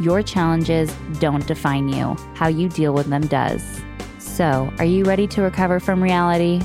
Your challenges don't define you, how you deal with them does. So, are you ready to recover from reality?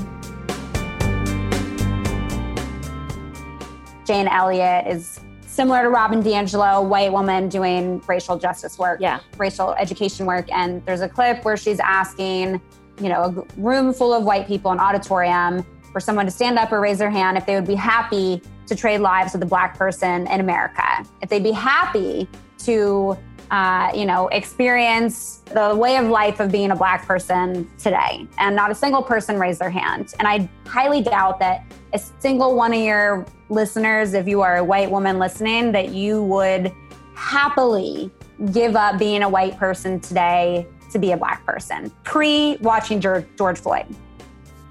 Jane Elliott is similar to Robin DiAngelo, white woman doing racial justice work, Yeah. racial education work. And there's a clip where she's asking, you know, a room full of white people, an auditorium, for someone to stand up or raise their hand if they would be happy to trade lives with a black person in America, if they'd be happy to, uh, you know, experience the way of life of being a black person today. And not a single person raised their hand. And I highly doubt that a single one of your listeners, if you are a white woman listening, that you would happily give up being a white person today to be a black person pre watching George, Floyd.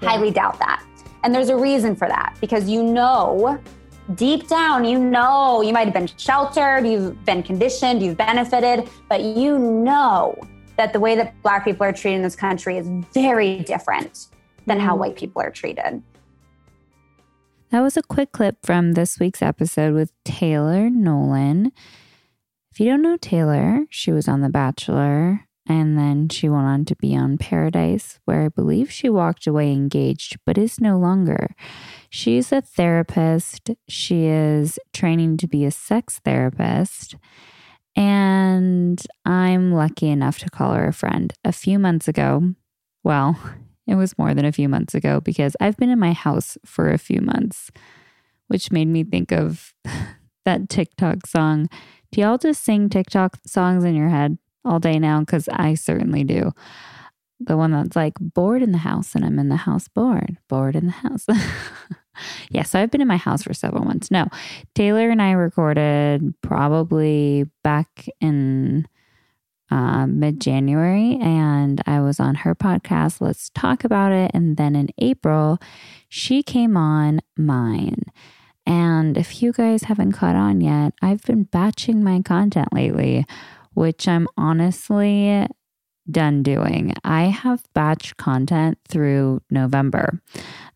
Yeah. Highly doubt that. And there's a reason for that because you know, deep down, you know, you might have been sheltered, you've been conditioned, you've benefited, but you know that the way that black people are treated in this country is very different than how mm-hmm. white people are treated. That was a quick clip from this week's episode with Taylor Nolan. If you don't know Taylor, she was on The Bachelor and then she went on to be on Paradise, where I believe she walked away engaged, but is no longer. She's a therapist. She is training to be a sex therapist. And I'm lucky enough to call her a friend. A few months ago, well, it was more than a few months ago because I've been in my house for a few months, which made me think of that TikTok song. Do y'all just sing TikTok songs in your head all day now? Because I certainly do. The one that's like bored in the house and I'm in the house bored, bored in the house. yeah, so I've been in my house for several months. No, Taylor and I recorded probably back in uh, mid January, and I was on her podcast. Let's talk about it. And then in April, she came on mine. And if you guys haven't caught on yet, I've been batching my content lately, which I'm honestly done doing. I have batch content through November,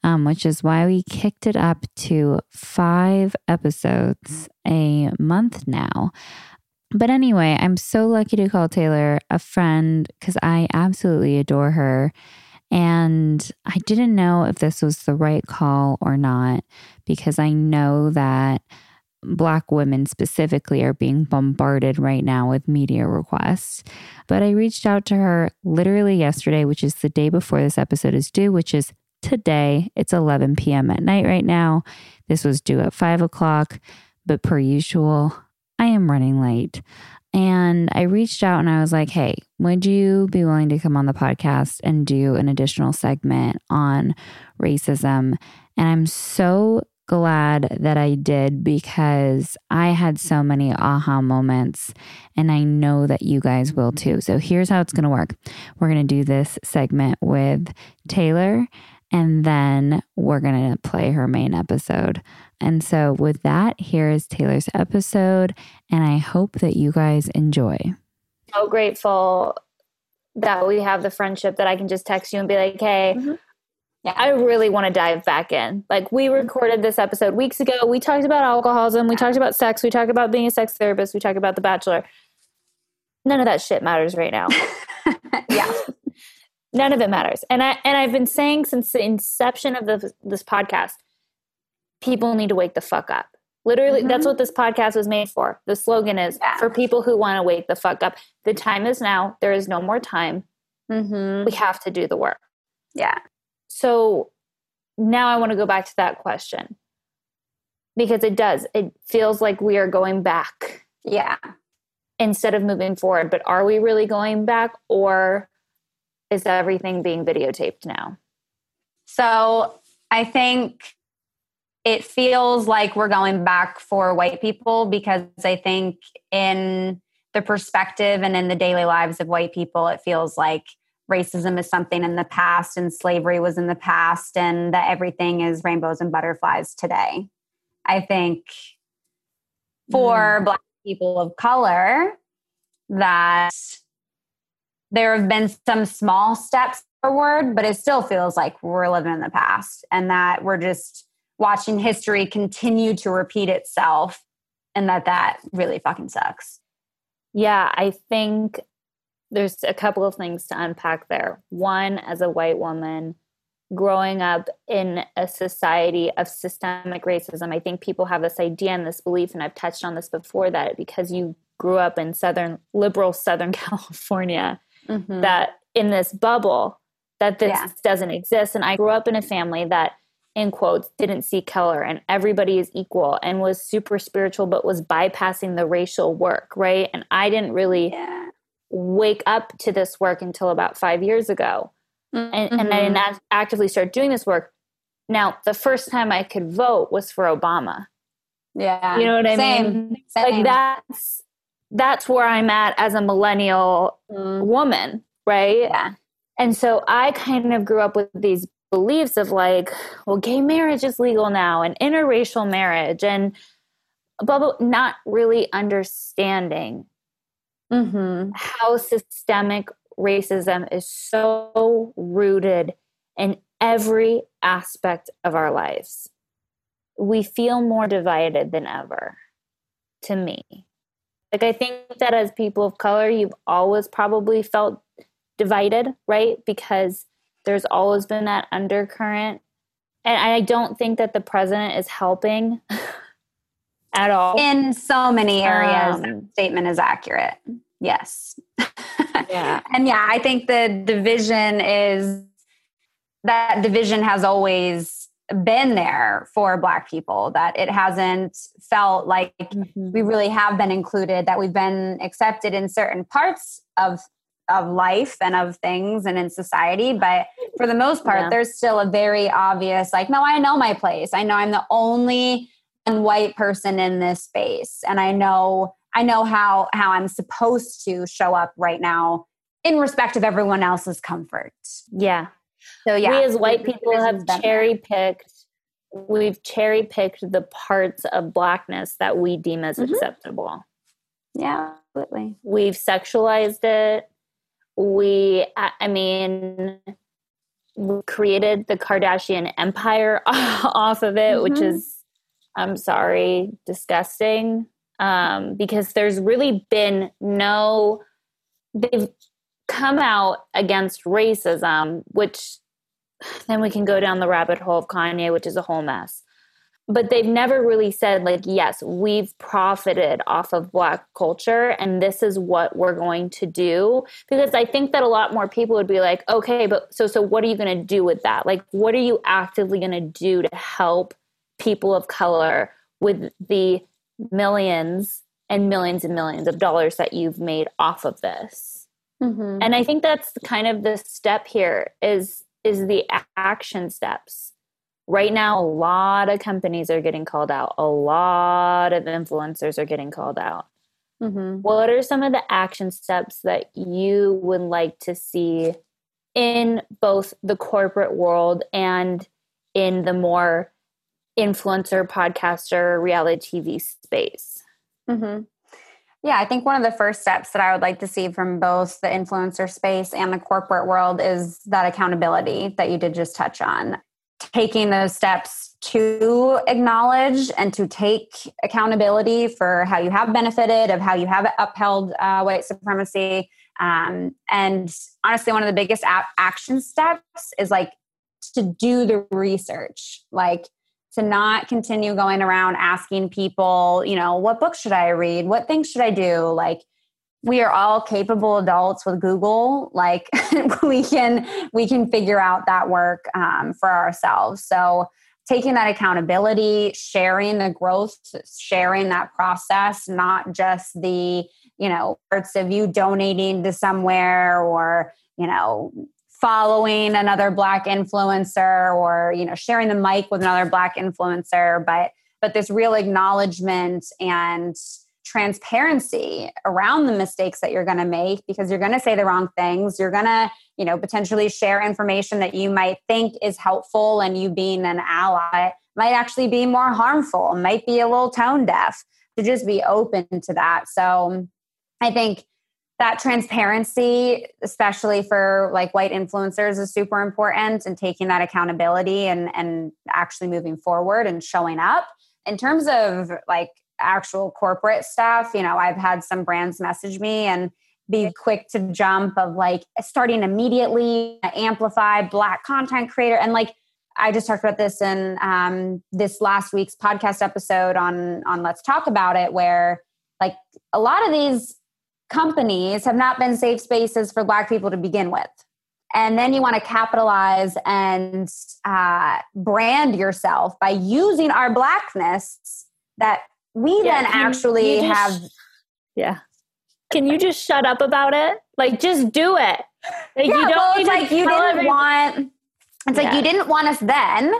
um, which is why we kicked it up to five episodes a month now. But anyway, I'm so lucky to call Taylor a friend because I absolutely adore her. And I didn't know if this was the right call or not because I know that Black women specifically are being bombarded right now with media requests. But I reached out to her literally yesterday, which is the day before this episode is due, which is today. It's 11 p.m. at night right now. This was due at five o'clock, but per usual, I am running late. And I reached out and I was like, hey, would you be willing to come on the podcast and do an additional segment on racism? And I'm so glad that I did because I had so many aha moments and I know that you guys will too. So here's how it's going to work we're going to do this segment with Taylor and then we're going to play her main episode. And so, with that, here is Taylor's episode, and I hope that you guys enjoy. so grateful that we have the friendship that I can just text you and be like, hey, Mhm. Yeah, I really want to dive back in. Like we recorded this episode weeks ago. We talked about alcoholism, we talked about sex, we talked about being a sex therapist, we talked about The Bachelor. None of that shit matters right now. yeah. None of it matters. And I and I've been saying since the inception of the, this podcast, people need to wake the fuck up. Literally, that's Mhm. what this podcast was made for. The slogan is Yeah. for people who want to wake the fuck up. The time is now. There is no more time. Mm-hmm. We have to do the work. Yeah. So now I want to go back to that question because it does. It feels like we are going back Yeah. instead of moving forward. But are we really going back or is everything being videotaped now? So I think it feels like we're going back for white people because I think in the perspective and in the daily lives of white people, it feels like racism is something in the past and slavery was in the past and that everything is rainbows and butterflies today. I think for mm. black people of color that there have been some small steps forward, but it still feels like we're living in the past and that we're just watching history continue to repeat itself and that that really fucking sucks. Yeah, I think there's a couple of things to unpack there. One, as a white woman, growing up in a society of systemic racism, I think people have this idea and this belief, and I've touched on this before, that because you grew up in southern liberal Southern California, mm-hmm. that in this bubble, that this yeah. doesn't exist. And I grew up in a family that in quotes didn't see color and everybody is equal and was super spiritual but was bypassing the racial work right and i didn't really yeah. Wake up to this work until about five years ago mm-hmm. and, and i didn't mm-hmm. actively start doing this work now the first time i could vote was for obama yeah you know what i Same. mean Same. like that's that's where i'm at as a millennial mm. woman right yeah and so i kind of grew up with these beliefs of like, well, gay marriage is legal now and interracial marriage and blah, blah not really understanding mm-hmm. how systemic racism is so rooted in every aspect of our lives. We feel more divided than ever, to me. Like, I think that as people of color, you've always probably felt divided, right? Because there's always been that undercurrent. And I don't think that the president is helping at all. In so many areas, um, statement is accurate. Yes. Yeah. and yeah, I think the division is that division has always been there for black people that it hasn't felt like mm-hmm. we really have been included that we've been accepted in certain parts of of life and of things and in society but for the most part yeah. there's still a very obvious like no i know my place i know i'm the only white person in this space. And i know i know how how i'm supposed to show up right now in respect of everyone else's comfort. Yeah. So yeah we as white people have cherry picked we've cherry picked the parts of blackness that we deem as mm-hmm. acceptable. Yeah absolutely. We've sexualized it. We i mean we created the kardashian empire off of it mm-hmm. which is i'm sorry disgusting um, because there's really been no they've come out against racism which then we can go down the rabbit hole of kanye which is a whole mess. But they've never really said like yes we've profited off of black culture and this is what we're going to do. Because i think that a lot more people would be like okay but so so what are you going to do with that? Like what are you actively going to do to help people of color with the millions and millions and millions of dollars that you've made off of this mm-hmm. and i think that's kind of the step here is is the action steps right now a lot of companies are getting called out a lot of influencers are getting called out mm-hmm. what are some of the action steps that you would like to see in both the corporate world and in the more influencer podcaster reality tv space mm-hmm. yeah i think one of the first steps that i would like to see from both the influencer space and the corporate world is that accountability that you did just touch on taking those steps to acknowledge and to take accountability for how you have benefited, of how you have upheld uh, white supremacy. Um, and honestly, one of the biggest action steps is like to do the research, like to not continue going around asking people, you know, what book should I read? What things should I do? Like, we are all capable adults with google like we can we can figure out that work um, for ourselves so taking that accountability sharing the growth sharing that process not just the you know parts of you donating to somewhere or you know following another black influencer or you know sharing the mic with another black influencer but but this real acknowledgement and transparency around the mistakes that you're going to make because you're going to say the wrong things. You're going to you know potentially share information that you might think is helpful and you being an ally might actually be more harmful might be a little tone deaf. To just be open to that. So i think that transparency especially for like white influencers is super important and taking that accountability and and actually moving forward and showing up. In terms of like actual corporate stuff you know i've had some brands message me and be quick to jump of like starting immediately amplify black content creator and like i just talked about this in um, this last week's podcast episode on on let's talk about it where like a lot of these companies have not been safe spaces for black people to begin with. And then you want to capitalize and uh, brand yourself by using our blackness that we yeah, then actually have yeah. Can you just shut up about it? Like just do it. Like, yeah, you don't well, it's like you didn't want it's yeah. like you didn't want us then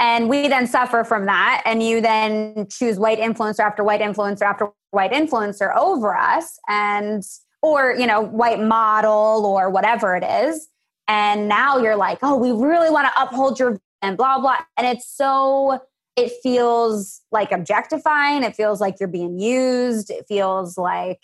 and we then suffer from that and you then choose white influencer after white influencer after white influencer over us and or you know white model or whatever it is. And now you're like oh we really want to uphold your and blah blah. And it's so it feels like objectifying. It feels like you're being used. It feels like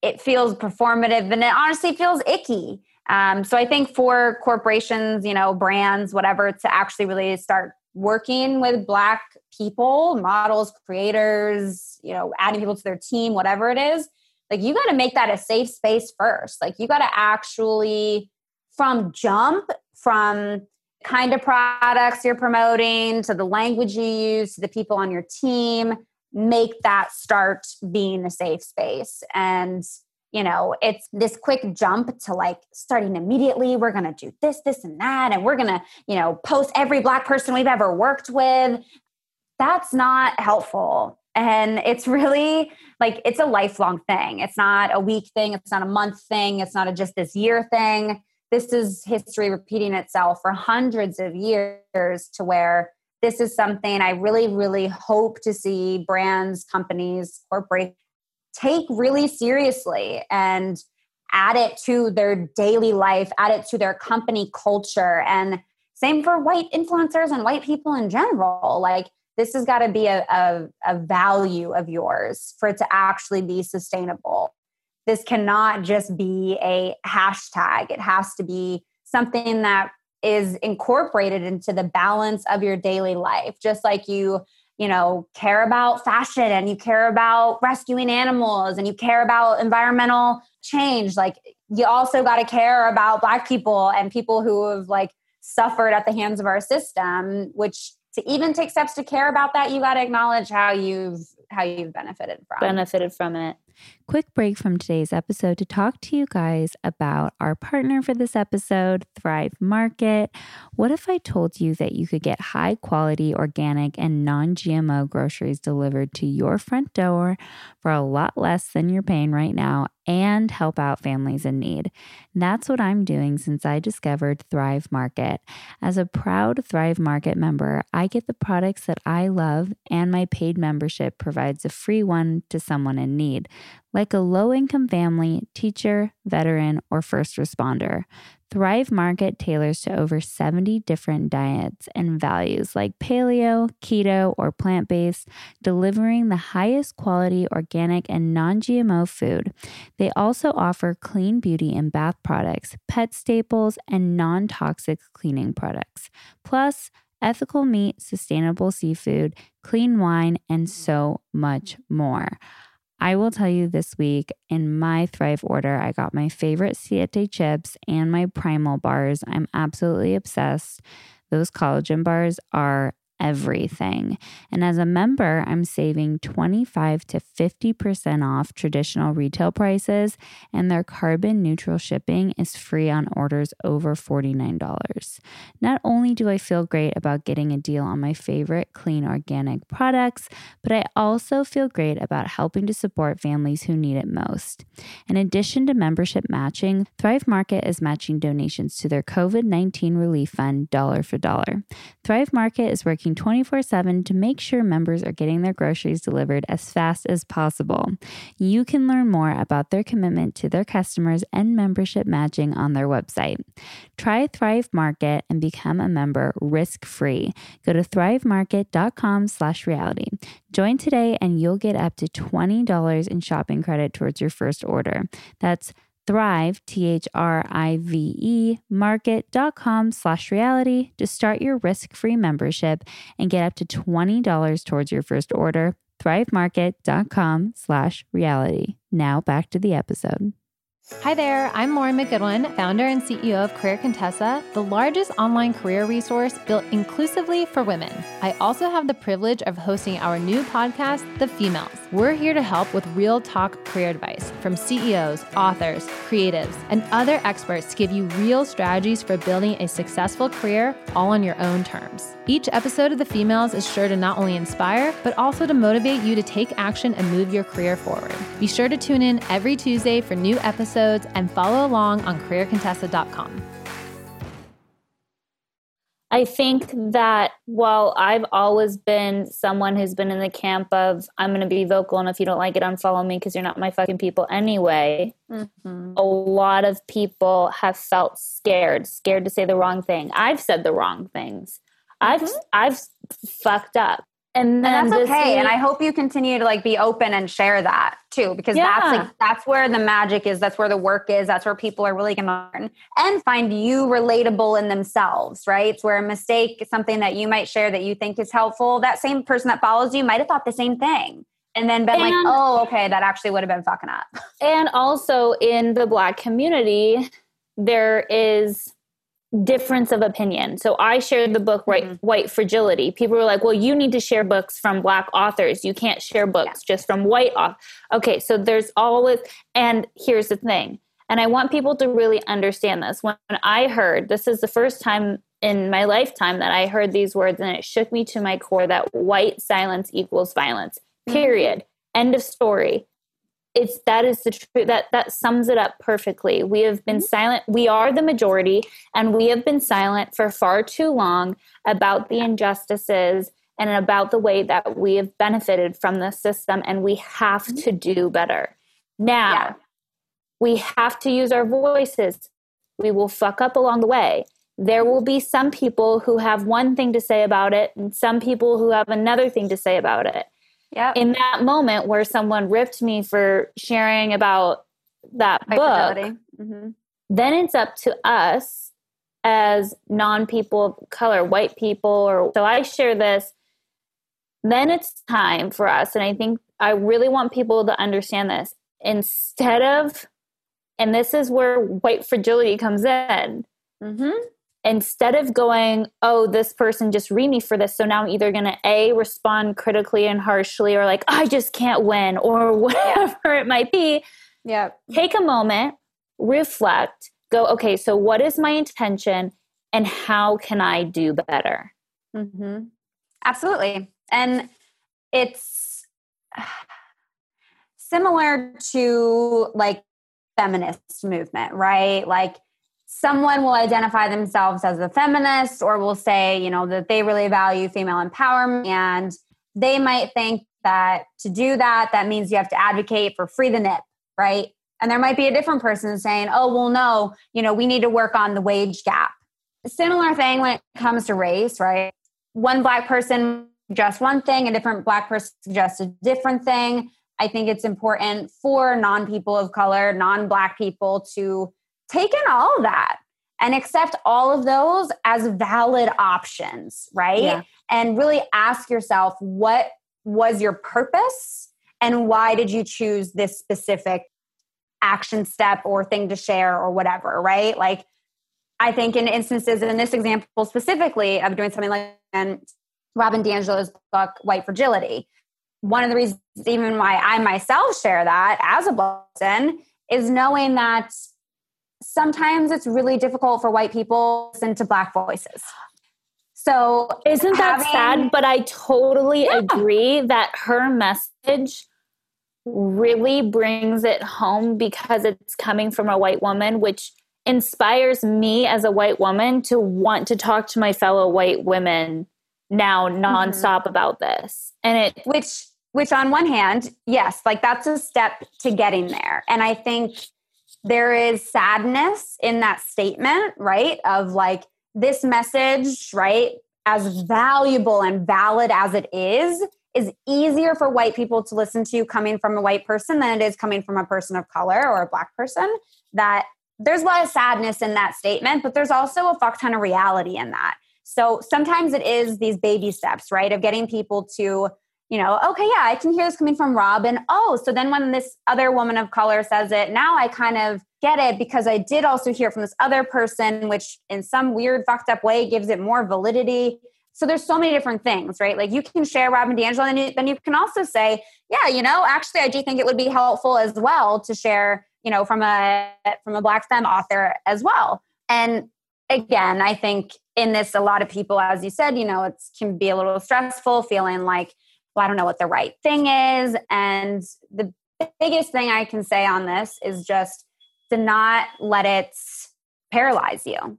it feels performative and it honestly feels icky. Um, so i think for corporations you know brands whatever to actually really start working with black people models creators you know adding people to their team whatever it is like you got to make that a safe space first. Like you got to actually from jump from kind of products you're promoting to the language you use to the people on your team make that start being a safe space. And you know it's this quick jump to like starting immediately we're going to do this this and that and we're going to you know post every black person we've ever worked with. That's not helpful. And it's really like it's a lifelong thing. It's not a week thing. It's not a month thing. It's not a just this year thing. This is history repeating itself for hundreds of years to where this is something I really, really hope to see brands, companies, corporations take really seriously and add it to their daily life, add it to their company culture. And same for white influencers and white people in general. Like, this has got to be a, a, a value of yours for it to actually be sustainable this cannot just be a hashtag. It has to be something that is incorporated into the balance of your daily life. Just like you, you know, care about fashion and you care about rescuing animals and you care about environmental change. Like you also got to care about black people and people who have like suffered at the hands of our system, which to even take steps to care about that, you got to acknowledge how you've how you've benefited from benefited from it. Quick break from today's episode to talk to you guys about our partner for this episode, Thrive Market. What if I told you that you could get high quality, organic, and non GMO groceries delivered to your front door for a lot less than you're paying right now and help out families in need? That's what I'm doing since I discovered Thrive Market. As a proud Thrive Market member, I get the products that I love, and my paid membership provides a free one to someone in need like a low income family, teacher, veteran, or first responder. Thrive Market tailors to over 70 different diets and values like paleo, keto, or plant based, delivering the highest quality organic and non GMO food. They also offer clean beauty and bath products, pet staples, and non toxic cleaning products. Plus, ethical meat, sustainable seafood, clean wine, and so much more. I will tell you this week in my Thrive order, I got my favorite Siete chips and my Primal bars. I'm absolutely obsessed. Those collagen bars are everything. And as a member, I'm saving 25 to 50% off traditional retail prices, and their carbon neutral shipping is free on orders over $49. Not only do I feel great about getting a deal on my favorite clean organic products, but I also feel great about helping to support families who need it most. In addition to membership matching, Thrive Market is matching donations to their COVID 19 relief fund dollar for dollar. Thrive Market is working working 24 7 to make sure members are getting their groceries delivered as fast as possible. You can learn more about their commitment to their customers and membership matching on their website. Try Thrive Market and become a member risk free. Go to thrivemarket.com slash reality. Join today and you'll get up to $20 in shopping credit towards your first order. That's Thrive, T H R I V E, market.com slash reality to start your risk free membership and get up to $20 towards your first order. ThriveMarket.com slash reality. Now back to the episode. Hi there, I'm Lauren McGoodwin, founder and CEO of Career Contessa, the largest online career resource built inclusively for women. I also have the privilege of hosting our new podcast, The Femails. We're here to help with real talk career advice from CEOs, authors, creatives, and other experts to give you real strategies for building a successful career all on your own terms. Each episode of The Femails is sure to not only inspire, but also to motivate you to take action and move your career forward. Be sure to tune in every Tuesday for new episodes and follow along on careercontessa.com. I think that while I've always been someone who's been in the camp of I'm going to be vocal and if you don't like it, unfollow me because you're not my fucking people anyway, mm-hmm. a lot of people have felt scared, scared to say the wrong thing. I've said the wrong things. I've mm-hmm. I've fucked up. And, and that's okay. Week, and I hope you continue to like be open and share that too, because yeah. that's like that's where the magic is. That's where the work is. That's where people are really going to learn and find you relatable in themselves. Right? It's where a mistake, something that you might share that you think is helpful. That same person that follows you might have thought the same thing, and then been and, like, "Oh, okay, that actually would have been fucking up." And also in the Black community, there is difference of opinion. So I shared the book right, mm-hmm. White Fragility. People were like, "Well, you need to share books from black authors. You can't share books yeah. just from white authors." Okay, so there's always and here's the thing. And I want people to really understand this. When I heard, this is the first time in my lifetime that I heard these words and it shook me to my core that white silence equals violence. Mm-hmm. Period. Mm-hmm. End of story it's that is the truth that that sums it up perfectly we have been mm-hmm. silent we are the majority and we have been silent for far too long about the injustices and about the way that we have benefited from the system and we have mm-hmm. to do better now yeah. we have to use our voices we will fuck up along the way there will be some people who have one thing to say about it and some people who have another thing to say about it yeah. In that moment where someone ripped me for sharing about that book, mm-hmm. then it's up to us as non people of color, white people, or so I share this. Then it's time for us. And I think I really want people to understand this. Instead of, and this is where white fragility comes in. Mm-hmm instead of going, oh, this person just read me for this. So now I'm either going to A, respond critically and harshly, or like, I just can't win, or whatever yeah. it might be. Yeah. Take a moment, reflect, go, okay, so what is my intention and how can I do better? Mm-hmm. Absolutely. And it's similar to like feminist movement, right? Like someone will identify themselves as a feminist or will say, you know, that they really value female empowerment and they might think that to do that, that means you have to advocate for free the nip, right? And there might be a different person saying, oh, well, no, you know, we need to work on the wage gap. Similar thing when it comes to race, right? One black person suggests one thing, a different black person suggests a different thing. I think it's important for non people of color, non black people to take in all of that and accept all of those as valid options, right? Yeah. And really ask yourself what was your purpose and why did you choose this specific action step or thing to share or whatever, right? Like, I think in instances, in this example specifically of doing something like in Robin DiAngelo's book, White Fragility, one of the reasons even why I myself share that as a person is knowing that sometimes it's really difficult for white people to listen to black voices. So isn't that having, sad? But I totally yeah. agree that her message really brings it home because it's coming from a white woman, which inspires me as a white woman to want to talk to my fellow white women now nonstop mm-hmm. about this. And it which which on one hand, yes, like that's a step to getting there. And I think there is sadness in that statement, right? Of like this message, right? As valuable and valid as it is, is easier for white people to listen to coming from a white person than it is coming from a person of color or a black person. That there's a lot of sadness in that statement, but there's also a fuck ton of reality in that. So sometimes it is these baby steps, right? Of getting people to, you know, okay, yeah, I can hear this coming from Robin. Oh, so then when this other woman of color says it, now I kind of get it because I did also hear from this other person, which in some weird, fucked up way gives it more validity. So there's so many different things, right? Like you can share Robin DiAngelo, and then you can also say, yeah, you know, actually, I do think it would be helpful as well to share you know from a from a black femme author as well and again i think in this a lot of people as you said you know it can be a little stressful feeling like well i don't know what the right thing is and the biggest thing i can say on this is just to not let it paralyze you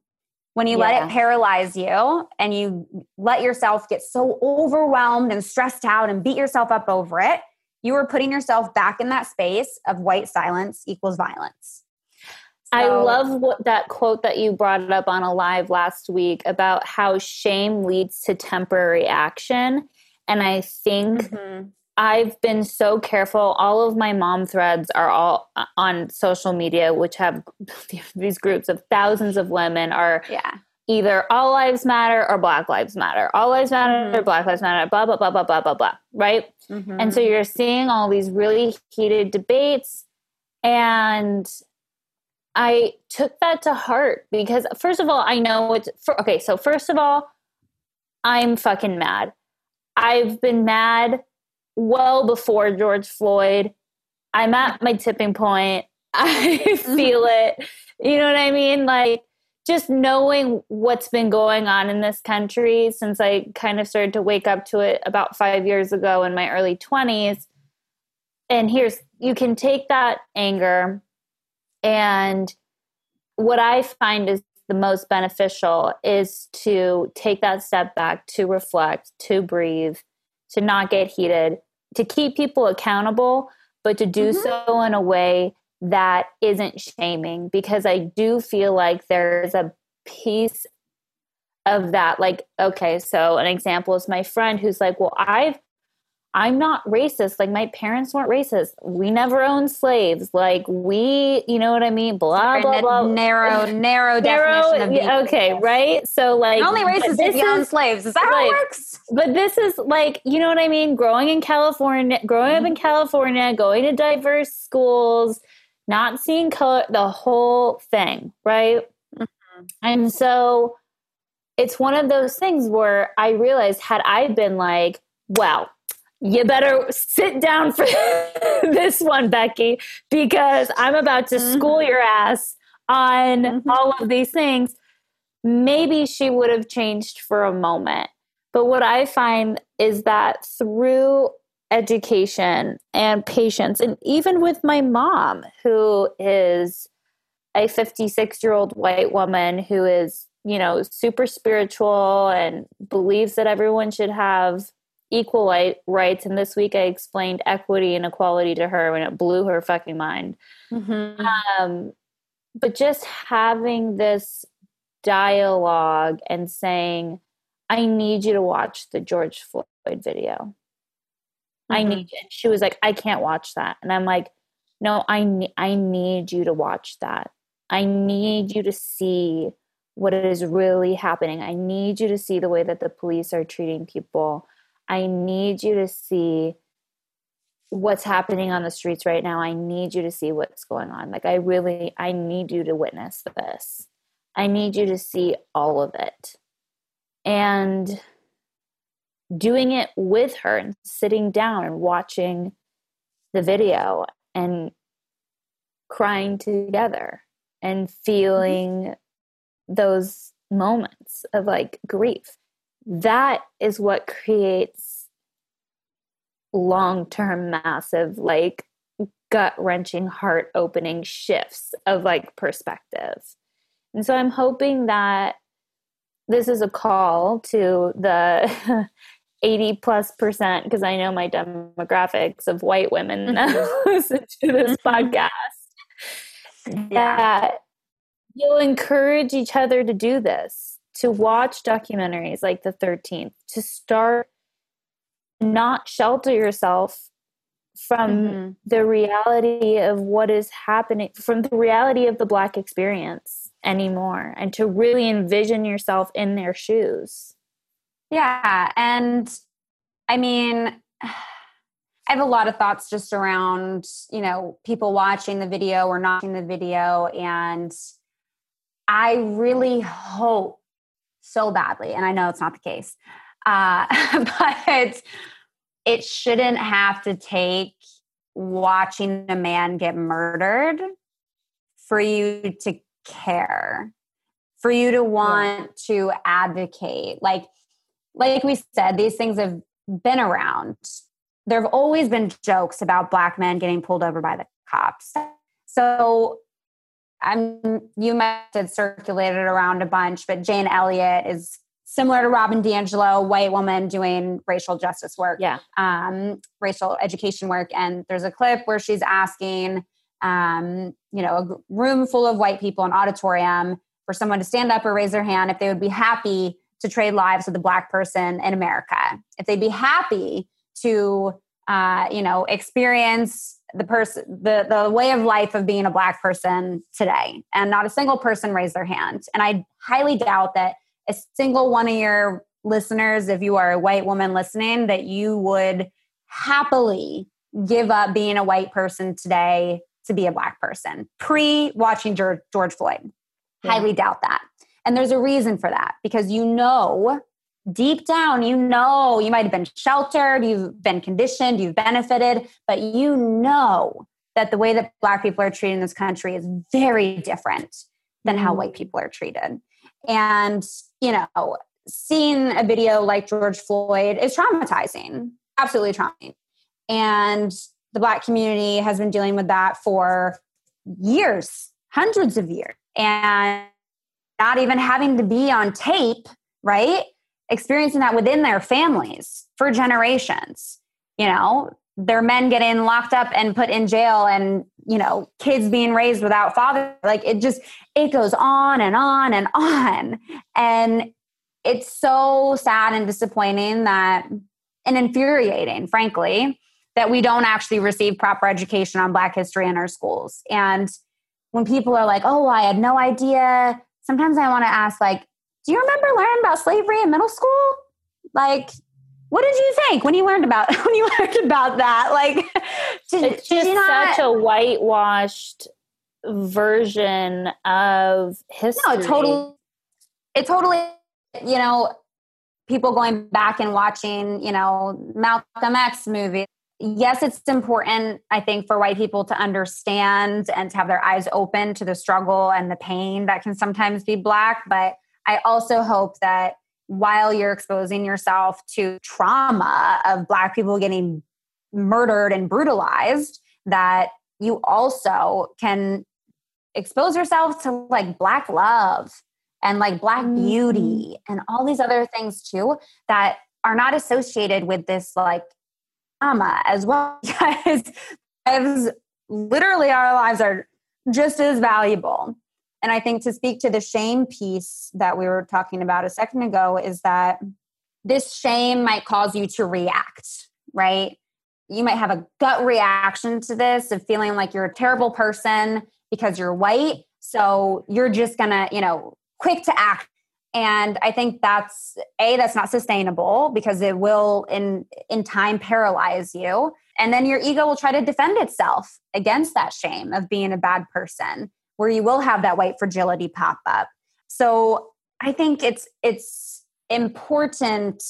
when you yeah. let it paralyze you and you let yourself get so overwhelmed and stressed out and beat yourself up over it you are putting yourself back in that space of white silence equals violence. So, I love what that quote that you brought up on a live last week about how shame leads to temporary action. And I think mm-hmm. I've been so careful. All of my mom threads are all uh, on social media, which have these groups of thousands of women are yeah either all lives matter or black lives matter all lives matter mm-hmm. or black lives matter blah blah blah blah blah blah blah right mm-hmm. and so you're seeing all these really heated debates and i took that to heart because first of all i know it's for, okay so first of all i'm fucking mad i've been mad well before george floyd. I'm at my tipping point. I mm-hmm. feel it. You know what i mean? Like just knowing what's been going on in this country since I kind of started to wake up to it about five years ago in my early 20s. And here's, you can take that anger, and what I find is the most beneficial is to take that step back, to reflect, to breathe, to not get heated, to keep people accountable, but to do mm-hmm. so in a way that isn't shaming because I do feel like there's a piece of that like okay so an example is my friend who's like well I've I'm not racist. Like my parents weren't racist. We never owned slaves. Like we, you know what I mean? Blah blah blah. Narrow, narrow, narrow definition. Of okay, right? So like, only racist if you own slaves. Is that like, how it works? But this is like, you know what I mean? Growing in California, growing up in mm-hmm. California, going to diverse schools, not seeing color, the whole thing, right? Mm-hmm. And so it's one of those things where I realized had I been like, well, you better sit down for this one, Becky, because I'm about to mm-hmm. school your ass on mm-hmm. all of these things. Maybe she would have changed for a moment. But what I find is that through education and patience. And even with my mom, who is a 56 year old white woman who is, you know, super spiritual and believes that everyone should have equal rights. And this week I explained equity and equality to her and it blew her fucking mind. Mm-hmm. Um, but just having this dialogue and saying, I need you to watch the George Floyd video. I mm-hmm. need it. She was like, I can't watch that. And I'm like, no, I, ne- I need you to watch that. I need you to see what is really happening. I need you to see the way that the police are treating people. I need you to see what's happening on the streets right now. I need you to see what's going on. Like, I really, I need you to witness this. I need you to see all of it. And doing it with her and sitting down and watching the video and crying together and feeling those moments of like grief. That is what creates long term, massive, like gut wrenching, heart opening shifts of like perspective. And so I'm hoping that this is a call to the 80 plus percent because I know my demographics of white women that Mm-hmm. listen to this podcast. That you'll encourage each other to do this, to watch documentaries like The 13th, to start not shelter yourself from Mhm. the reality of what is happening, from the reality of the Black experience anymore, and to really envision yourself in their shoes. Yeah. And I mean, I have a lot of thoughts just around, you know, people watching the video or not watching the video. And I really hope so badly, and I know it's not the case, uh, but it shouldn't have to take watching a man get murdered for you to care, for you to want to advocate. Like, like we said, these things have been around. There have always been jokes about black men getting pulled over by the cops. So I'm you might have circulated around a bunch, but Jane Elliott is similar to Robin DiAngelo, white woman doing racial justice work, Yeah. um, racial education work. And there's a clip where she's asking, um, you know, a room full of white people, an auditorium, for someone to stand up or raise their hand if they would be happy to trade lives with a black person in America, if they'd be happy to, uh, you know, experience the person, the the way of life of being a black person today. And not a single person raised their hand. And I highly doubt that a single one of your listeners, if you are a white woman listening, that you would happily give up being a white person today to be a black person pre watching George, George Floyd. Yeah. Highly doubt that. And there's a reason for that because you know, deep down, you know, you might have been sheltered, you've been conditioned, you've benefited, but you know that the way that black people are treated in this country is very different than how Mhm. white people are treated. And, you know, seeing a video like George Floyd is traumatizing, absolutely traumatizing. And the black community has been dealing with that for years, hundreds of years, and not even having to be on tape, right? Experiencing that within their families for generations. You know, their men getting locked up and put in jail and, you know, kids being raised without father. Like it just, it goes on and on and on. And it's so sad and disappointing that, and infuriating, frankly, that we don't actually receive proper education on Black history in our schools. And when people are like, oh, I had no idea, sometimes I want to ask, like, do you remember learning about slavery in middle school? Like, what did you think when you learned about when you learned about that? Like, did, It's just you not? such a whitewashed version of history. No, it totally. It totally. You know, people going back and watching, you know, Malcolm X movie. Yes, it's important, I think, for white people to understand and to have their eyes open to the struggle and the pain that can sometimes be black. But I also hope that while you're exposing yourself to trauma of black people getting murdered and brutalized, that you also can expose yourself to like black love and like black mm-hmm. beauty and all these other things too that are not associated with this like trauma as well because lives, literally our lives are just as valuable and i think to speak to the shame piece that we were talking about a second ago is that this shame might cause you to react right? You might have a gut reaction to this of feeling like you're a terrible person because you're white. So you're just gonna you know quick to act. And i think that's a that's not sustainable because it will in in time paralyze you. And then your ego will try to defend itself against that shame of being a bad person where you will have that white fragility pop up. So i think it's it's important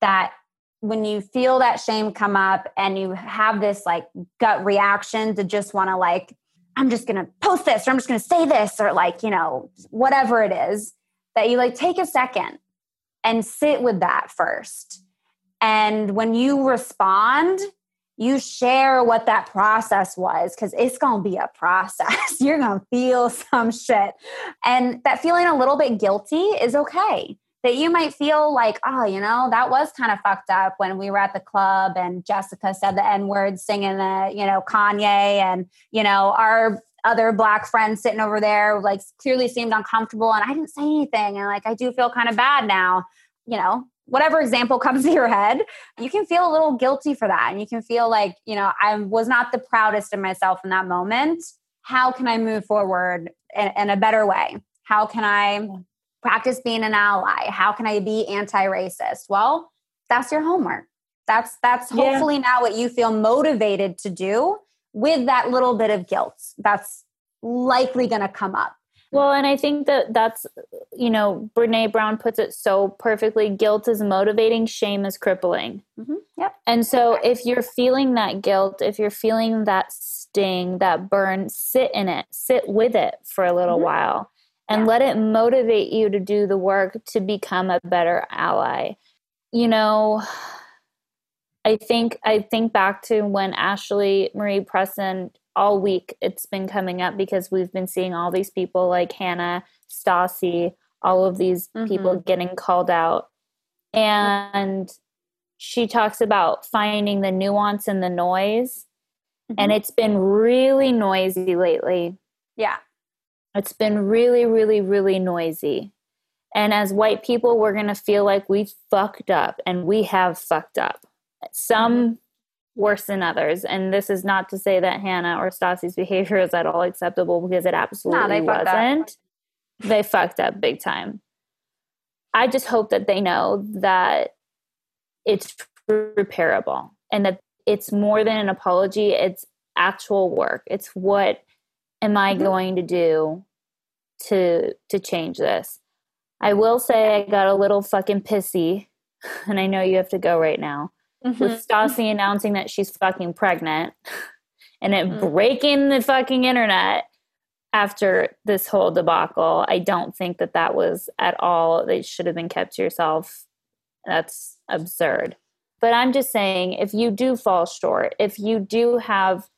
that when you feel that shame come up and you have this like gut reaction to just want to like i'm just going to post this or i'm just going to say this or like you know whatever it is that you like take a second and sit with that first. And when you respond you share what that process was because it's going to be a process. You're going to feel some shit. And that feeling a little bit guilty is okay. That you might feel like, oh, you know, that was kind of fucked up when we were at the club and Jessica said the N word singing the, you know, Kanye and, you know, our other black friend sitting over there like clearly seemed uncomfortable and I didn't say anything. And like, I do feel kind of bad now, you know, whatever example comes to your head, you can feel a little guilty for that. And you can feel like, you know, I was not the proudest of myself in that moment. How can I move forward in, in a better way? How can I practice being an ally? How can I be anti-racist? Well, that's your homework. That's that's hopefully yeah. now what you feel motivated to do with that little bit of guilt. That's likely going to come up. Well, and I think that that's, you know, Brene Brown puts it so perfectly guilt is motivating, shame is crippling. Mm-hmm. Yep. And so if you're feeling that guilt, if you're feeling that sting, that burn, sit in it, sit with it for a little mm-hmm. while and yeah. let it motivate you to do the work to become a better ally. You know, I think I think back to when Ashlee Marie Preston all week it's been coming up because we've been seeing all these people like Hannah, Stassi, all of these mm-hmm. people getting called out. And she talks about finding the nuance in the noise. Mm-hmm. And it's been really noisy lately. Yeah. It's been really, really, really noisy. And as white people, we're going to feel like we fucked up and we have fucked up. Some worse than others. And this is not to say that Hannah or Stassi's behavior is at all acceptable because it absolutely wasn't. They fucked up big time. I just hope that they know that it's repairable and that it's more than an apology, it's actual work. It's what am I mm-hmm. going to do to to change this? I will say I got a little fucking pissy and I know you have to go right now mm-hmm. with Stassi announcing that she's fucking pregnant and it mm-hmm. breaking the fucking internet after this whole debacle. I don't think that that was at all, they should have been kept to yourself. That's absurd. But I'm just saying, if you do fall short, if you do have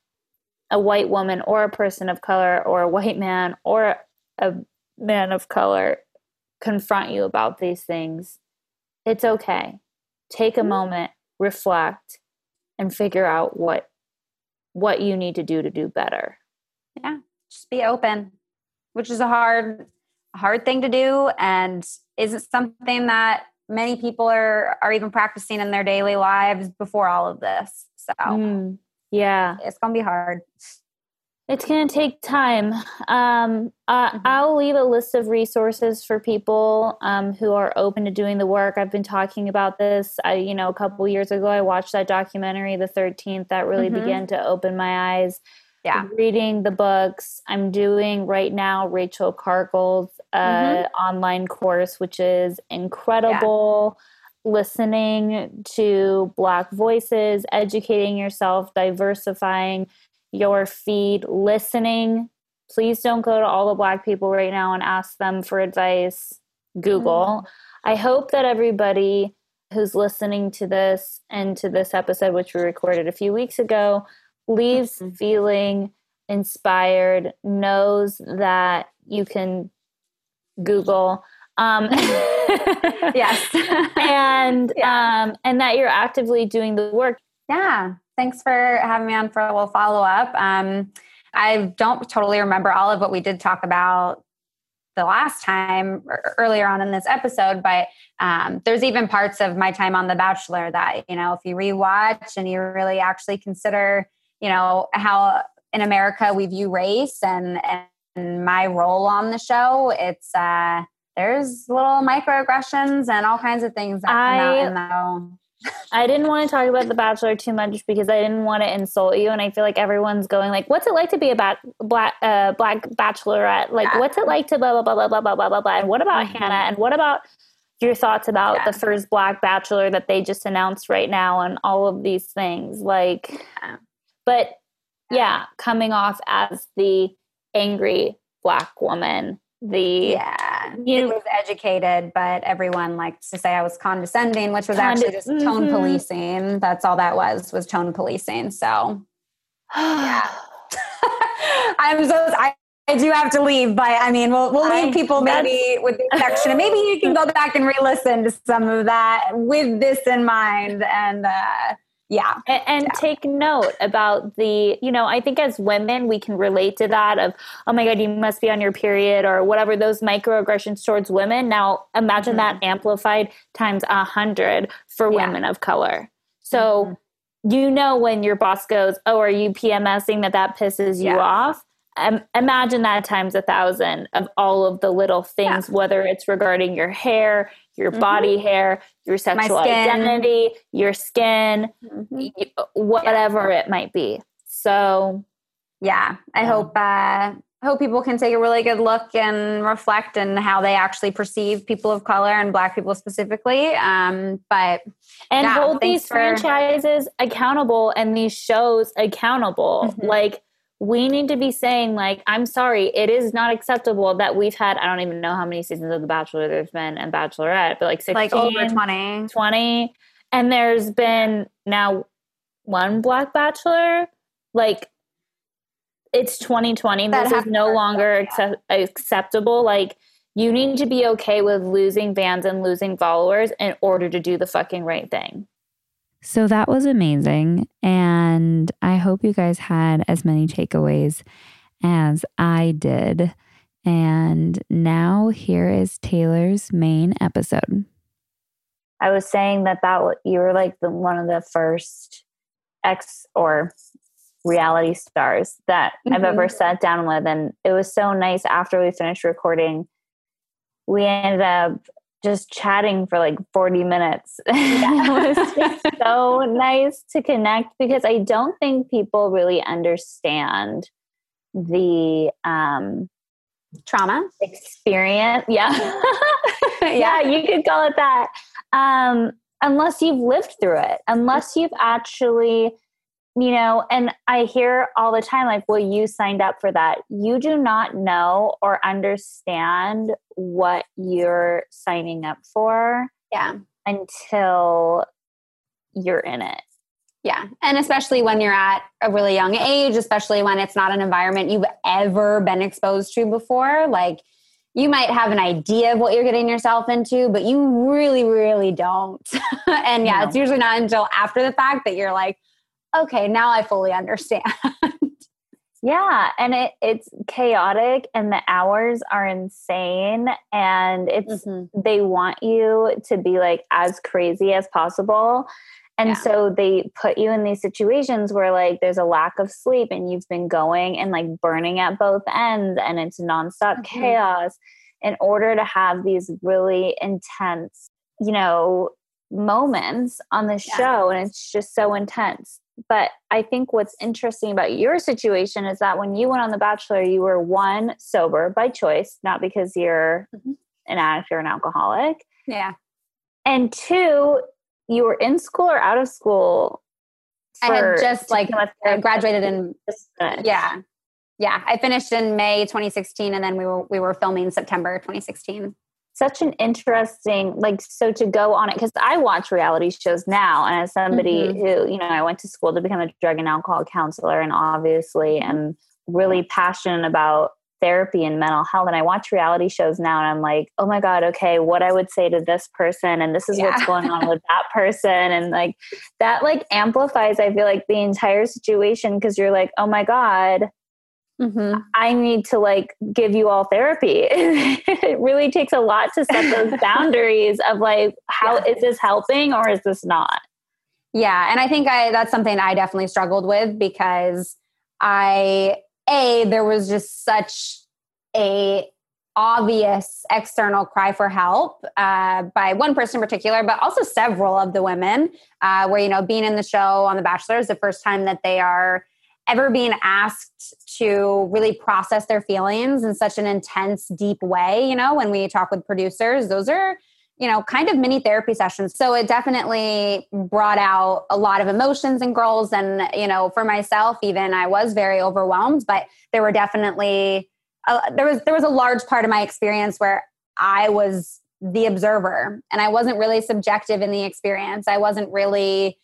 a white woman or a person of color or a white man or a man of color confront you about these things, it's okay. Take a mm-hmm. moment, reflect and figure out what what you need to do to do better. Yeah just be open which is a hard hard thing to do. And isn't something that many people are are even practicing in their daily lives before all of this? So mm, yeah. it's gonna be hard it's going to take time. Um, uh, mm-hmm. I'll leave a list of resources for people um, who are open to doing the work. I've been talking about this. I, you know, a couple years ago, I watched that documentary, The Thirteenth, that really mm-hmm. began to open my eyes. Yeah, I'm reading the books. I'm doing right now Rachel Cargle's uh, mm-hmm. online course, which is incredible. Yeah listening to black voices, educating yourself, diversifying your feed, listening. Please don't go to all the black people right now and ask them for advice. Google. Mm-hmm. I hope that everybody who's listening to this and to this episode, which we recorded a few weeks ago, leaves mm-hmm. feeling inspired, knows that you can Google. Um, yes. and yeah. um, and that you're actively doing the work. Yeah thanks for having me on for a little follow up. Um, I don't totally remember all of what we did talk about the last time earlier on in this episode, but um, there's even parts of my time on The Bachelor that, you know, if you rewatch and you really actually consider, you know, how in America we view race and, and my role on the show, it's, uh, there's little microaggressions and all kinds of things that come I, out in the I didn't want to talk about The Bachelor too much because I didn't want to insult you, and I feel like everyone's going like, "What's it like to be a bat- black uh, black bachelorette? Like, yeah. what's it like to blah blah blah blah blah blah blah blah?" And what about mm-hmm. Hannah? And what about your thoughts about yeah. the first black bachelor that they just announced right now, and all of these things? Like, yeah. but yeah, coming off as the angry black woman, the Yeah, You- it was educated, but everyone likes to say I was condescending, which was actually just tone Mhm. policing. That's all that was was tone policing. So yeah. I'm so I, I do have to leave, but I mean, we'll we'll leave I- people maybe with the section, and maybe you can go back and re-listen to some of that with this in mind. And uh, yeah, and, and take note about the you know i think as women we can relate to that of oh my god you must be on your period or whatever those microaggressions towards women. Now imagine that amplified times a hundred for Mm-hmm. Yeah. women of color. So you know when your boss goes oh are you pmsing that that pisses you Yes. off? Um, imagine that times a thousand of all of the little things whether it's regarding your hair your body hair your sexual identity your skin y- whatever it might be. So yeah. I hope uh, I hope people can take a really good look and reflect on how they actually perceive people of color and Black people specifically. Um, but and Yeah, hold these for- franchises accountable and these shows accountable. Mhm. Like we need to be saying like I'm sorry, it is not acceptable that we've had I don't even know how many seasons of The Bachelor there's been and Bachelorette, but like 16, like over twenty. 20 and there's been now one black bachelor like it's 2020 That this is no longer accept- acceptable like you need to be okay with losing fans and losing followers in order to do the fucking right thing So that was amazing. And I hope you guys had as many takeaways as I did. And now here is Taylor's main episode. i was saying that that you were like the one of the first ex or reality stars that i've Mhm. ever sat down with and it was so nice after we finished recording we ended up just chatting for like 40 minutes. It was just so nice to connect because i don't think people really understand the um Trauma. experience. Yeah. Yeah. You could call it that. Um unless you've lived through it unless you've actually you know and i hear all the time like well you signed up for that you do not know or understand what you're signing up for Yeah. until you're in it Yeah. And especially when you're at a really young age, especially when it's not an environment you've ever been exposed to before. Like you might have an idea of what you're getting yourself into, but you really, really don't. and yeah, No. it's usually not until after the fact that you're like, okay, now I fully understand. Yeah, and it it's chaotic and the hours are insane and it's they want you to be like as crazy as possible. And Yeah. so they put you in these situations where like there's a lack of sleep and you've been going and like burning at both ends and it's nonstop Mhm. chaos in order to have these really intense, you know, moments on the Yeah. show and it's just so intense. But I think what's interesting about your situation is that when you went on The Bachelor, you were one, sober by choice, not because you're Mhm. an addict or an alcoholic. yeah. And two, you were in school or out of school. I had just like become a I therapist? graduated in yeah. Yeah. I finished in May 2016 and then we were we were filming September 2016. Such an interesting like so to go on it because i watch reality shows now and as somebody Mhm. who you know i went to school to become a drug and alcohol counselor and obviously am really passionate about therapy and mental health and i watch reality shows now and i'm like oh my god okay what i would say to this person and this is what's going on with that person and like that like amplifies i feel like the entire situation because you're like oh my god Mm-hmm. I need to like give you all therapy. it really takes a lot to set those boundaries of like, how is Yeah. this helping or is this not? Yeah, and I think I that's something I definitely struggled with because I a there was just such a obvious external cry for help uh, by one person in particular, but also several of the women. Uh, where you know, being in the show on The Bachelor is the first time that they are ever being asked to really process their feelings in such an intense, deep way. You know, when we talk with producers, those are you know, kind of mini therapy sessions. So it definitely brought out a lot of emotions in girls. And, you know, for myself, even I was very overwhelmed, but there were definitely, uh, there was, there was a large part of my experience where I was the observer and I wasn't really subjective in the experience. I wasn't really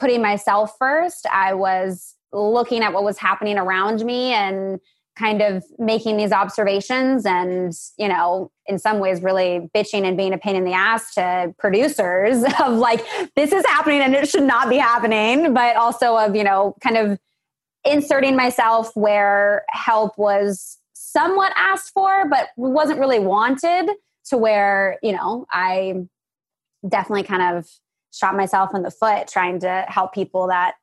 putting myself first. I was looking at what was happening around me and kind of making these observations and you know in some ways really bitching and being a pain in the ass to producers of like this is happening and it should not be happening but also of you know kind of inserting myself where help was somewhat asked for but wasn't really wanted to where you know i definitely kind of shot myself in the foot trying to help people that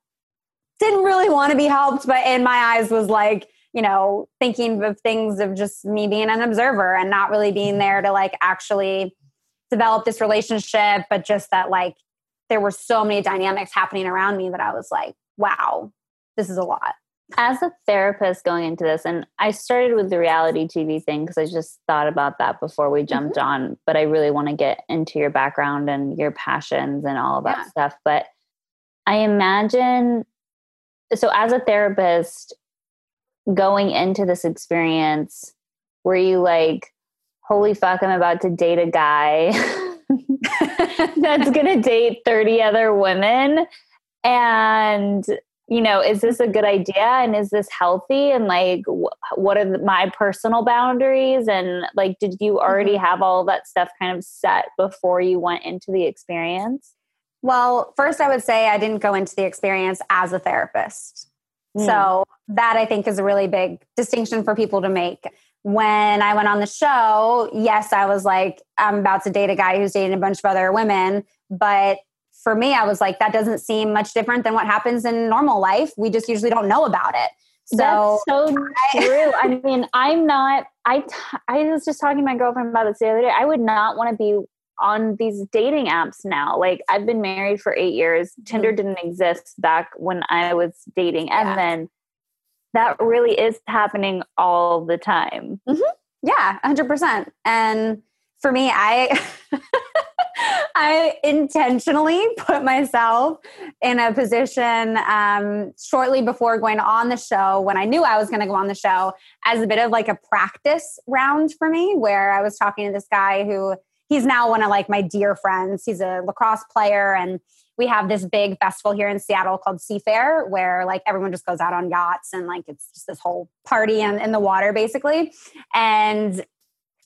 didn't really want to be helped but in my eyes was like you know, thinking of things of just me being an observer and not really being there to like actually develop this relationship, but just that like there were so many dynamics happening around me that I was like, wow, this is a lot. As a therapist going into this, and I started with the reality TV thing because I just thought about that before we jumped mm-hmm. on, but I really want to get into your background and your passions and all of that yeah. stuff. But I imagine so as a therapist, going into this experience were you like holy fuck i'm about to date a guy that's gonna date 30 other women? And you know is this a good idea? And is this healthy? And like wh- what are the, my personal boundaries? And like did you already mm-hmm. have all that stuff kind of set before you went into the experience well first i would say i didn't go into the experience as a therapist Mm. So that I think is a really big distinction for people to make. When I went on the show, yes, I was like, I'm about to date a guy who's dating a bunch of other women. But for me, I was like, that doesn't seem much different than what happens in normal life. We just usually don't know about it. So That's so I, true. I mean, I'm not. I I was just talking to my girlfriend about this the other day. I would not want to be on these dating apps now. Like I've been married for eight years. Tinder mm-hmm. didn't exist back when I was dating. Yeah. And then that really is happening all the time. Mm-hmm. Yeah, 100%. And for me, I. I intentionally put myself in a position um, shortly before going on the show when I knew I was going to go on the show as a bit of like a practice round for me, where I was talking to this guy who he's now one of like my dear friends. He's a lacrosse player and we have this big festival here in Seattle called Seafair where like everyone just goes out on yachts and like it's just this whole party in, in the water basically. And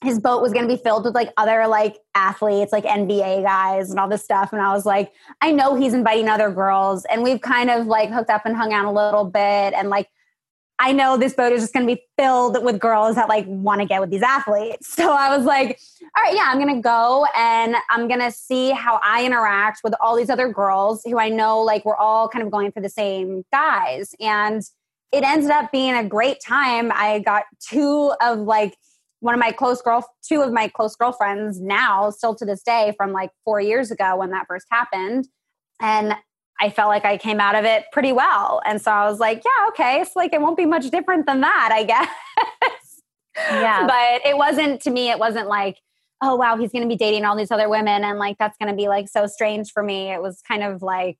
his boat was going to be filled with like other like athletes, like NBA guys and all this stuff. And I was like, I know he's inviting other girls and we've kind of like hooked up and hung out a little bit. And like, I know this boat is just going to be filled with girls that like want to get with these athletes. So I was like, all right, yeah, I'm going to go and I'm going to see how I interact with all these other girls who I know like we're all kind of going for the same guys. And it ended up being a great time. I got two of like one of my close girl, two of my close girlfriends now, still to this day from like four years ago when that first happened. And I felt like I came out of it pretty well. And so I was like, yeah, okay. It's like it won't be much different than that, I guess. Yeah. but it wasn't to me, it wasn't like, oh wow, he's gonna be dating all these other women and like that's gonna be like so strange for me. It was kind of like,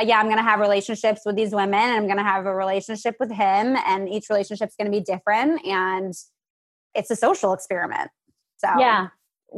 uh, yeah, I'm gonna have relationships with these women and I'm gonna have a relationship with him, and each relationship's gonna be different and it's a social experiment. So yeah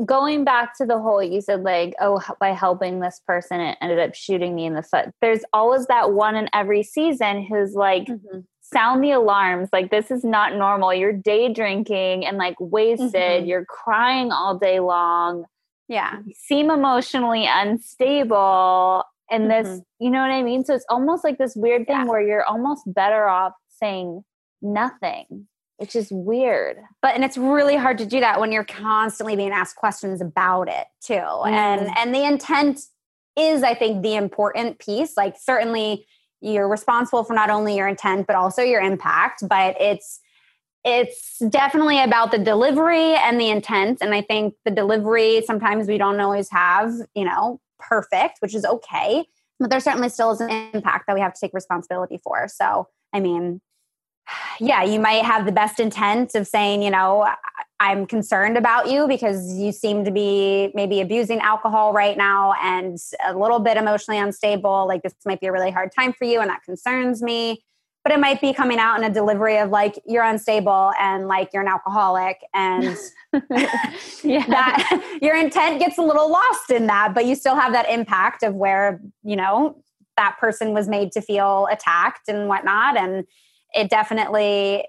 going back to the whole you said like oh by helping this person it ended up shooting me in the foot there's always that one in every season who's like mm-hmm. sound the alarms like this is not normal you're day drinking and like wasted mm-hmm. you're crying all day long yeah you seem emotionally unstable and mm-hmm. this you know what i mean so it's almost like this weird thing yeah. where you're almost better off saying nothing which is weird. But and it's really hard to do that when you're constantly being asked questions about it too. Mm. And and the intent is I think the important piece. Like certainly you're responsible for not only your intent but also your impact, but it's it's definitely about the delivery and the intent and I think the delivery sometimes we don't always have, you know, perfect, which is okay, but there certainly still is an impact that we have to take responsibility for. So, I mean, yeah, you might have the best intent of saying, you know, I'm concerned about you because you seem to be maybe abusing alcohol right now and a little bit emotionally unstable. Like this might be a really hard time for you and that concerns me. but it might be coming out in a delivery of like you're unstable and like you're an alcoholic and yeah. that your intent gets a little lost in that but you still have that impact of where you know that person was made to feel attacked and whatnot and it definitely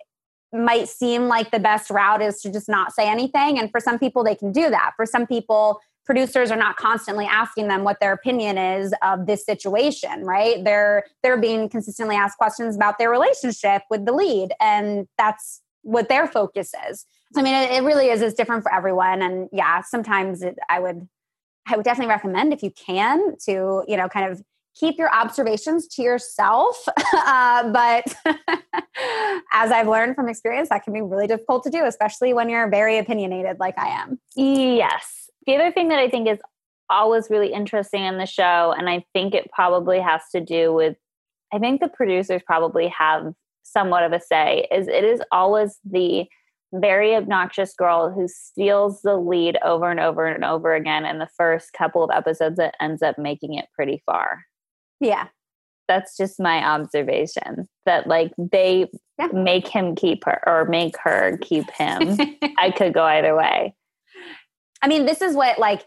might seem like the best route is to just not say anything. And for some people they can do that. For some people producers are not constantly asking them what their opinion is of this situation right? They're they're being consistently asked questions about their relationship with the lead and that's what their focus is. So, i mean it, it really is is different for everyone. And yeah sometimes it, i would i would definitely recommend if you can to you know kind of keep your observations to yourself uh, but as i've learned from experience that can be really difficult to do especially when you're very opinionated like i am Yes. The other thing that I think is always really interesting in the show, and I think it probably has to do with, I think the producers probably have somewhat of a say, is it is always the very obnoxious girl who steals the lead over and over and over again in the first couple of episodes that ends up making it pretty far. Yeah That's just my observation that like they Yeah. make him keep her or make her keep him. I could go either way. I mean, this is what, like,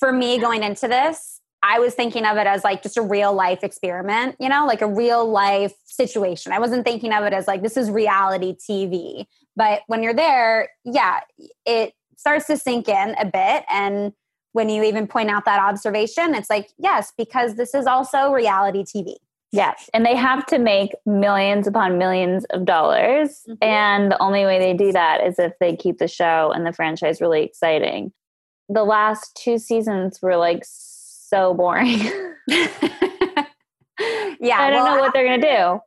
for me going into this, I was thinking of it as like just a real life experiment, you know, like a real life situation. I wasn't thinking of it as like this is reality TV. But when you're there, yeah, it starts to sink in a bit. And when you even point out that observation, it's like, yes, because this is also reality TV. Yes. And they have to make millions upon millions of dollars. Mhm. And the only way they do that is if they keep the show and the franchise really exciting. The last two seasons were like so boring. yeah. I don't well, know what they're going to do.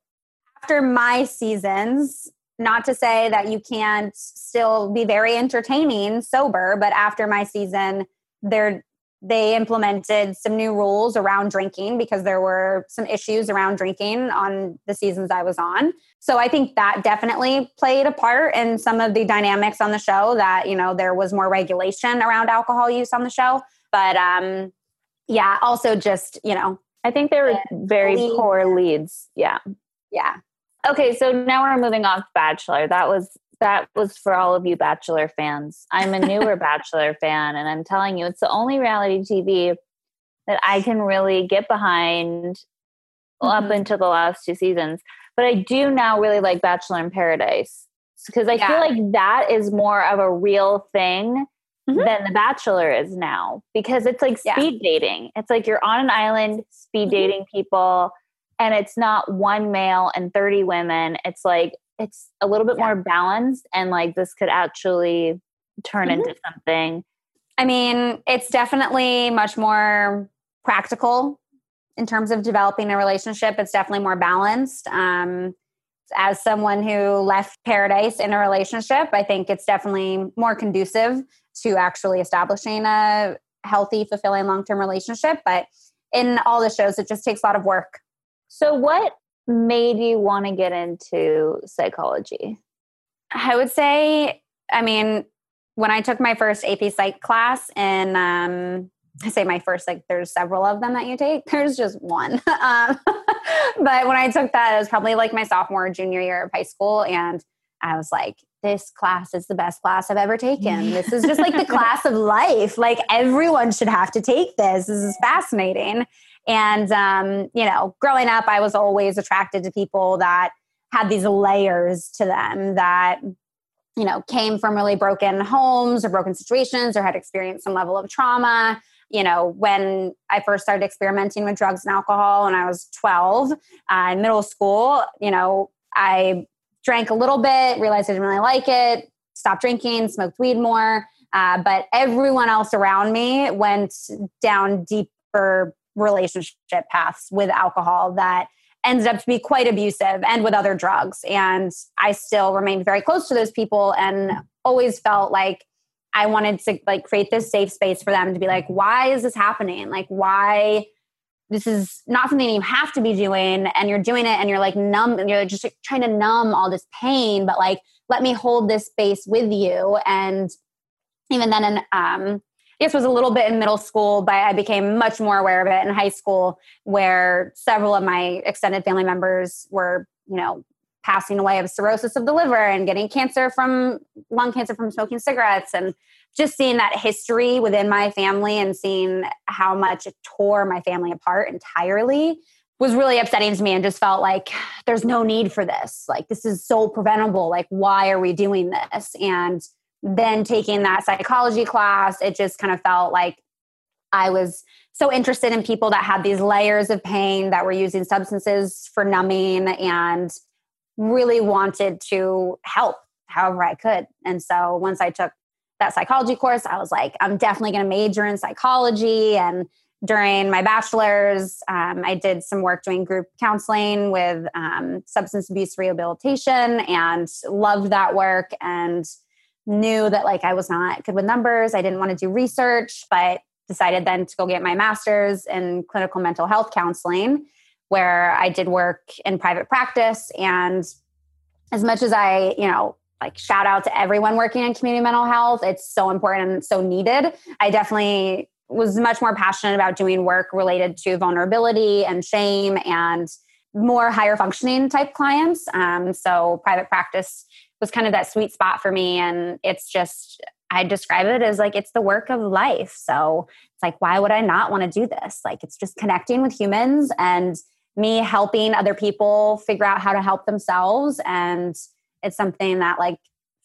after my seasons, not to say that you can't still be very entertaining sober, but after my season, they're they implemented some new rules around drinking because there were some issues around drinking on the seasons I was on. So I think that definitely played a part in some of the dynamics on the show that, you know, there was more regulation around alcohol use on the show. But um yeah, also just, you know, I think they were very leads. poor leads. Yeah. yeah. Okay, so now we're moving off Bachelor. That was that was for all of you Bachelor fans. I'm a newer Bachelor fan, and I'm telling you, it's the only reality TV that I can really get behind up Mhm. until the last two seasons. But I do now really like Bachelor in Paradise because I feel like that is more of a real thing Mhm. than The Bachelor is now because it's like Yeah. speed dating. It's like you're on an island speed Mhm. dating people and it's not one male and 30 women. It's like it's a little bit Yeah. more balanced and like this could actually turn Mhm. into something. I mean, it's definitely much more practical in terms of developing a relationship. It's definitely more balanced. Um, as someone who left paradise in a relationship, I think it's definitely more conducive to actually establishing a healthy, fulfilling long term relationship. But in all the shows, it just takes a lot of work. So what made you want to get into psychology? I would say, I mean, when I took my first AP Psych class, and um, I say my first, like there's several of them that you take. There's just one. um, but when I took that, it was probably like my sophomore junior year of high school, and I was like, this class is the best class I've ever taken. This is just like the class of life. Like everyone should have to take this. This is fascinating. And um, you know, growing up, I was always attracted to people that had these layers to them that you know came from really broken homes or broken situations or had experienced some level of trauma. You know when i first started experimenting with drugs and alcohol when i was 12 uh, in middle school you know i drank a little bit realized i didn't really like it stopped drinking smoked weed more. Uh, but everyone else around me went down deeper relationship paths with alcohol that ended up to be quite abusive and with other drugs. And I still remained very close to those people and always felt like I wanted to like create this safe space for them to be like, why is this happening? Like, why this is not something you have to be doing and you're doing it and you're like numb and you're just like, trying to numb all this pain, but like, let me hold this space with you. And even then, in, um, It was a little bit in middle school, but I became much more aware of it in high school, where several of my extended family members were, you know, passing away of cirrhosis of the liver and getting cancer from lung cancer from smoking cigarettes and just seeing that history within my family and seeing how much it tore my family apart entirely was really upsetting to me and just felt like there's no need for this. Like, this is so preventable. Like, why are we doing this? And then taking that psychology class, it just kind of felt like I was so interested in people that had these layers of pain that were using substances for numbing and really wanted to help however I could. And so once I took that psychology course, I was like, I'm definitely going to major in psychology. And during my bachelor's, um, I did some work doing group counseling with um, substance abuse rehabilitation and loved that work and knew that like I was not good with numbers. I didn't want to do research, but decided then to go get my master's in clinical mental health counseling, where I did work in private practice. And as much as I, you know, like shout out to everyone working in community mental health, it's so important and so needed. I definitely was much more passionate about doing work related to vulnerability and shame and more higher functioning type clients. Um, so private practice was kind of that sweet spot for me. And it's just, I describe it as like it's the work of life. So it's like, why would I not want to do this? Like it's just connecting with humans and me helping other people figure out how to help themselves. And it's something that like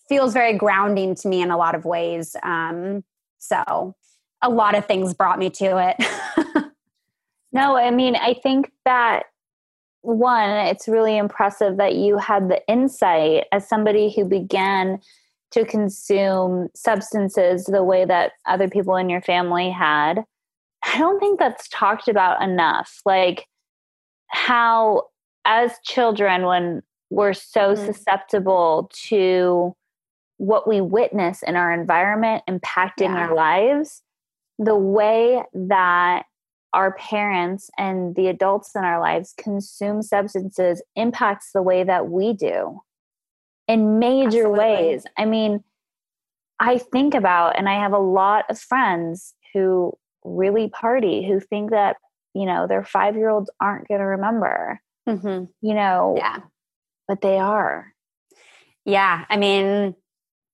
feels very grounding to me in a lot of ways. Um, so a lot of things brought me to it. no, I mean, I think that one, it's really impressive that you had the insight as somebody who began to consume substances the way that other people in your family had. I don't think that's talked about enough. Like how, as children, when we're so mm-hmm. susceptible to what we witness in our environment impacting yeah. our lives, the way that our parents and the adults in our lives consume substances impacts the way that we do in major Absolutely. ways. I mean, I think about, and I have a lot of friends who really party who think that, you know, their five year olds aren't going to remember, mm-hmm. you know, yeah. but they are. Yeah. I mean,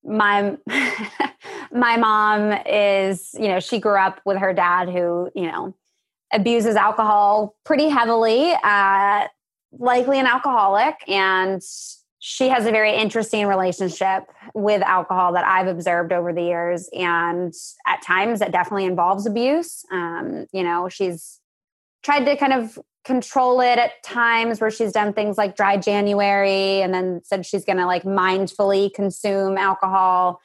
my my mom is you know she grew up with her dad who you know abuses alcohol pretty heavily uh likely an alcoholic and she has a very interesting relationship with alcohol that I've observed over the years. And at times it definitely involves abuse. Um, you know, she's tried to kind of control it at times where she's done things like dry January and then said she's going to like mindfully consume alcohol.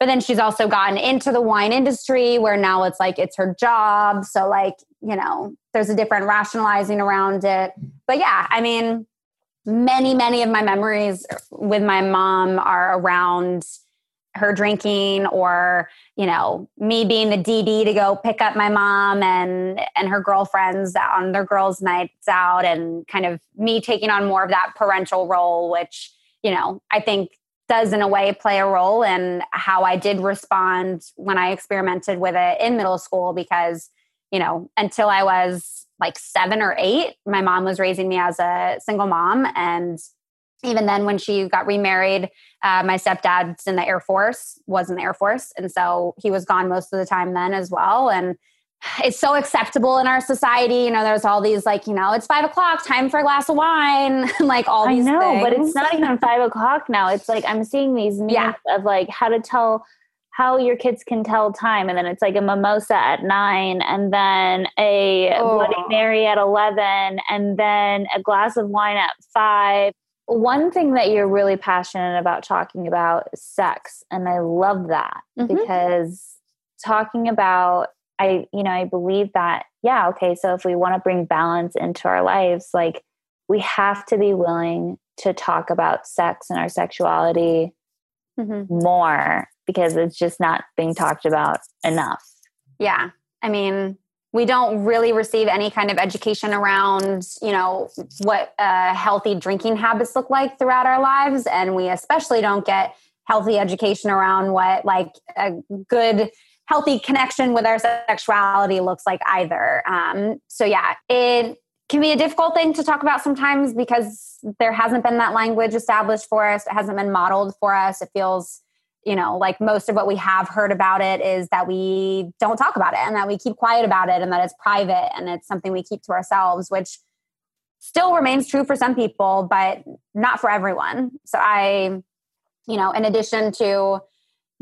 But then she's also gotten into the wine industry where now it's like it's her job. So, like, you know, there's a different rationalizing around it. But yeah, I mean, many, many of my memories with my mom are around her drinking or you know me being the dd to go pick up my mom and and her girlfriends on their girls nights out and kind of me taking on more of that parental role which you know i think does in a way play a role in how i did respond when i experimented with it in middle school because you know until i was like seven or eight. My mom was raising me as a single mom. And even then, when she got remarried, uh, my stepdad's in the Air Force, was in the Air Force. And so he was gone most of the time then as well. And it's so acceptable in our society. You know, there's all these like, you know, it's five o'clock, time for a glass of wine, like all these. I know, things. but it's not even five o'clock now. It's like I'm seeing these memes yeah. of like how to tell how your kids can tell time and then it's like a mimosa at nine and then a oh. bloody mary at 11 and then a glass of wine at five one thing that you're really passionate about talking about is sex and i love that mm-hmm. because talking about i you know i believe that yeah okay so if we want to bring balance into our lives like we have to be willing to talk about sex and our sexuality mm-hmm. more because it's just not being talked about enough. Yeah. I mean, we don't really receive any kind of education around, you know, what uh, healthy drinking habits look like throughout our lives. And we especially don't get healthy education around what like a good healthy connection with our sexuality looks like either. Um, so yeah, it can be a difficult thing to talk about sometimes because there hasn't been that language established for us. It hasn't been modeled for us. It feels, you know, like most of what we have heard about it is that we don't talk about it and that we keep quiet about it and that it's private and it's something we keep to ourselves, which still remains true for some people, but not for everyone. So I, you know, in addition to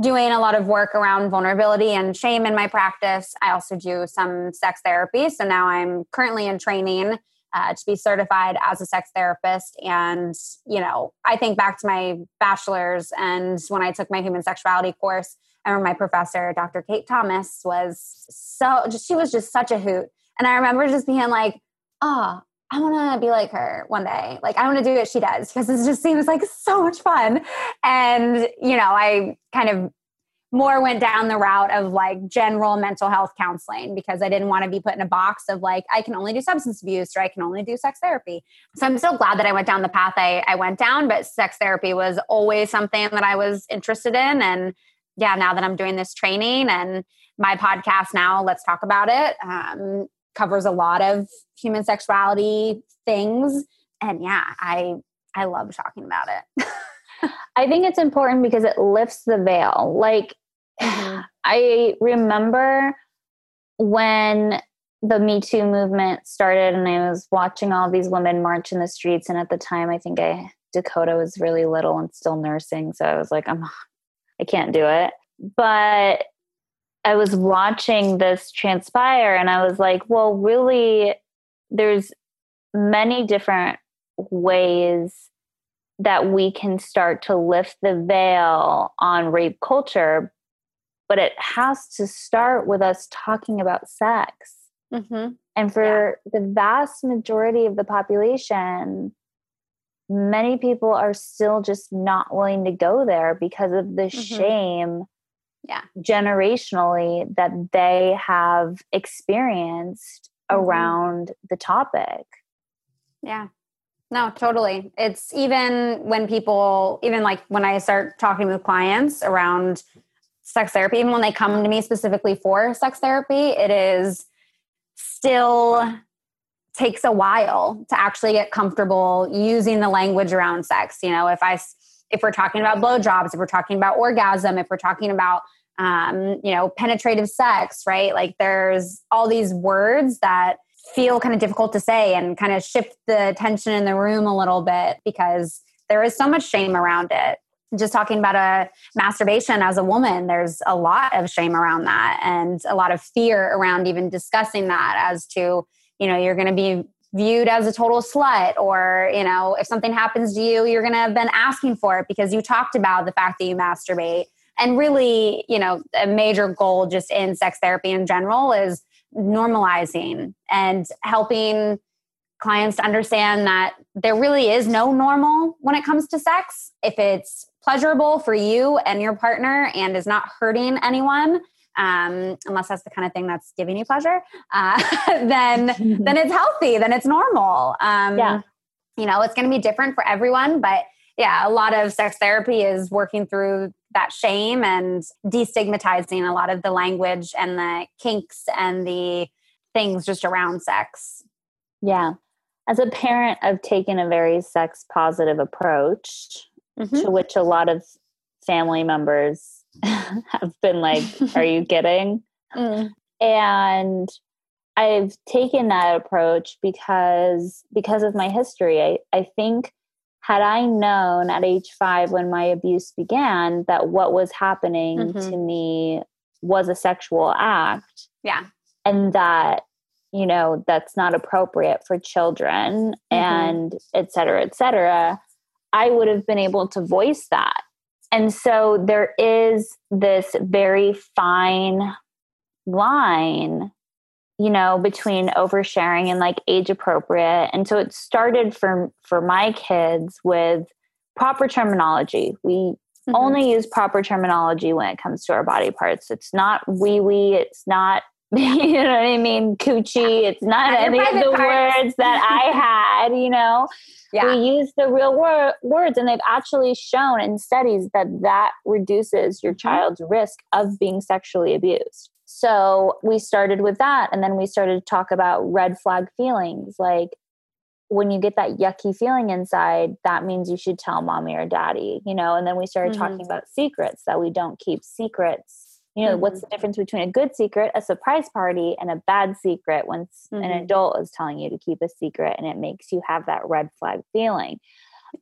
doing a lot of work around vulnerability and shame in my practice. I also do some sex therapy. So now I'm currently in training uh, to be certified as a sex therapist. And, you know, I think back to my bachelor's and when I took my human sexuality course, I remember my professor, Dr. Kate Thomas, was so, she was just such a hoot. And I remember just being like, oh, I want to be like her one day. Like, I want to do what she does because it just seems like so much fun. And, you know, I kind of more went down the route of like general mental health counseling because I didn't want to be put in a box of like, I can only do substance abuse or I can only do sex therapy. So I'm so glad that I went down the path I, I went down, but sex therapy was always something that I was interested in. And yeah, now that I'm doing this training and my podcast now, let's talk about it. Um, covers a lot of human sexuality things and yeah i i love talking about it i think it's important because it lifts the veil like mm-hmm. i remember when the me too movement started and i was watching all these women march in the streets and at the time i think i dakota was really little and still nursing so i was like i'm i can't do it but I was watching this transpire and I was like, well, really, there's many different ways that we can start to lift the veil on rape culture, but it has to start with us talking about sex. Mm-hmm. And for yeah. the vast majority of the population, many people are still just not willing to go there because of the mm-hmm. shame yeah. generationally that they have experienced mm-hmm. around the topic. Yeah. No, totally. It's even when people, even like when I start talking with clients around sex therapy, even when they come to me specifically for sex therapy, it is still takes a while to actually get comfortable using the language around sex. You know, if I, if we're talking about blowjobs, if we're talking about orgasm, if we're talking about um, you know, penetrative sex, right? Like there's all these words that feel kind of difficult to say and kind of shift the tension in the room a little bit because there is so much shame around it. Just talking about a masturbation as a woman, there's a lot of shame around that and a lot of fear around even discussing that as to, you know, you're going to be viewed as a total slut or you know if something happens to you you're going to have been asking for it because you talked about the fact that you masturbate and really, you know, a major goal just in sex therapy in general is normalizing and helping clients to understand that there really is no normal when it comes to sex. If it's pleasurable for you and your partner and is not hurting anyone, um, unless that's the kind of thing that's giving you pleasure, uh, then then it's healthy, then it's normal. Um, yeah. You know, it's going to be different for everyone, but yeah, a lot of sex therapy is working through that shame and destigmatizing a lot of the language and the kinks and the things just around sex. Yeah. As a parent, I've taken a very sex positive approach mm-hmm. to which a lot of family members have been like, Are you kidding? Mm. And I've taken that approach because because of my history. I, I think had I known at age five when my abuse began that what was happening mm-hmm. to me was a sexual act. Yeah. And that, you know, that's not appropriate for children mm-hmm. and et cetera, et cetera, I would have been able to voice that. And so there is this very fine line you know between oversharing and like age appropriate and so it started for for my kids with proper terminology we mm-hmm. only use proper terminology when it comes to our body parts it's not wee wee it's not you know what I mean? Coochie. It's not any of the parts. words that I had, you know? Yeah. We use the real wor- words, and they've actually shown in studies that that reduces your mm-hmm. child's risk of being sexually abused. So we started with that and then we started to talk about red flag feelings. Like when you get that yucky feeling inside that means you should tell mommy or daddy you know? And then we started Mhm. talking about secrets that we don't keep secrets. You know what's Mm-hmm. the difference between a good secret a surprise party and a bad secret when s- an adult is telling you to keep a secret and it makes you have that red flag feeling?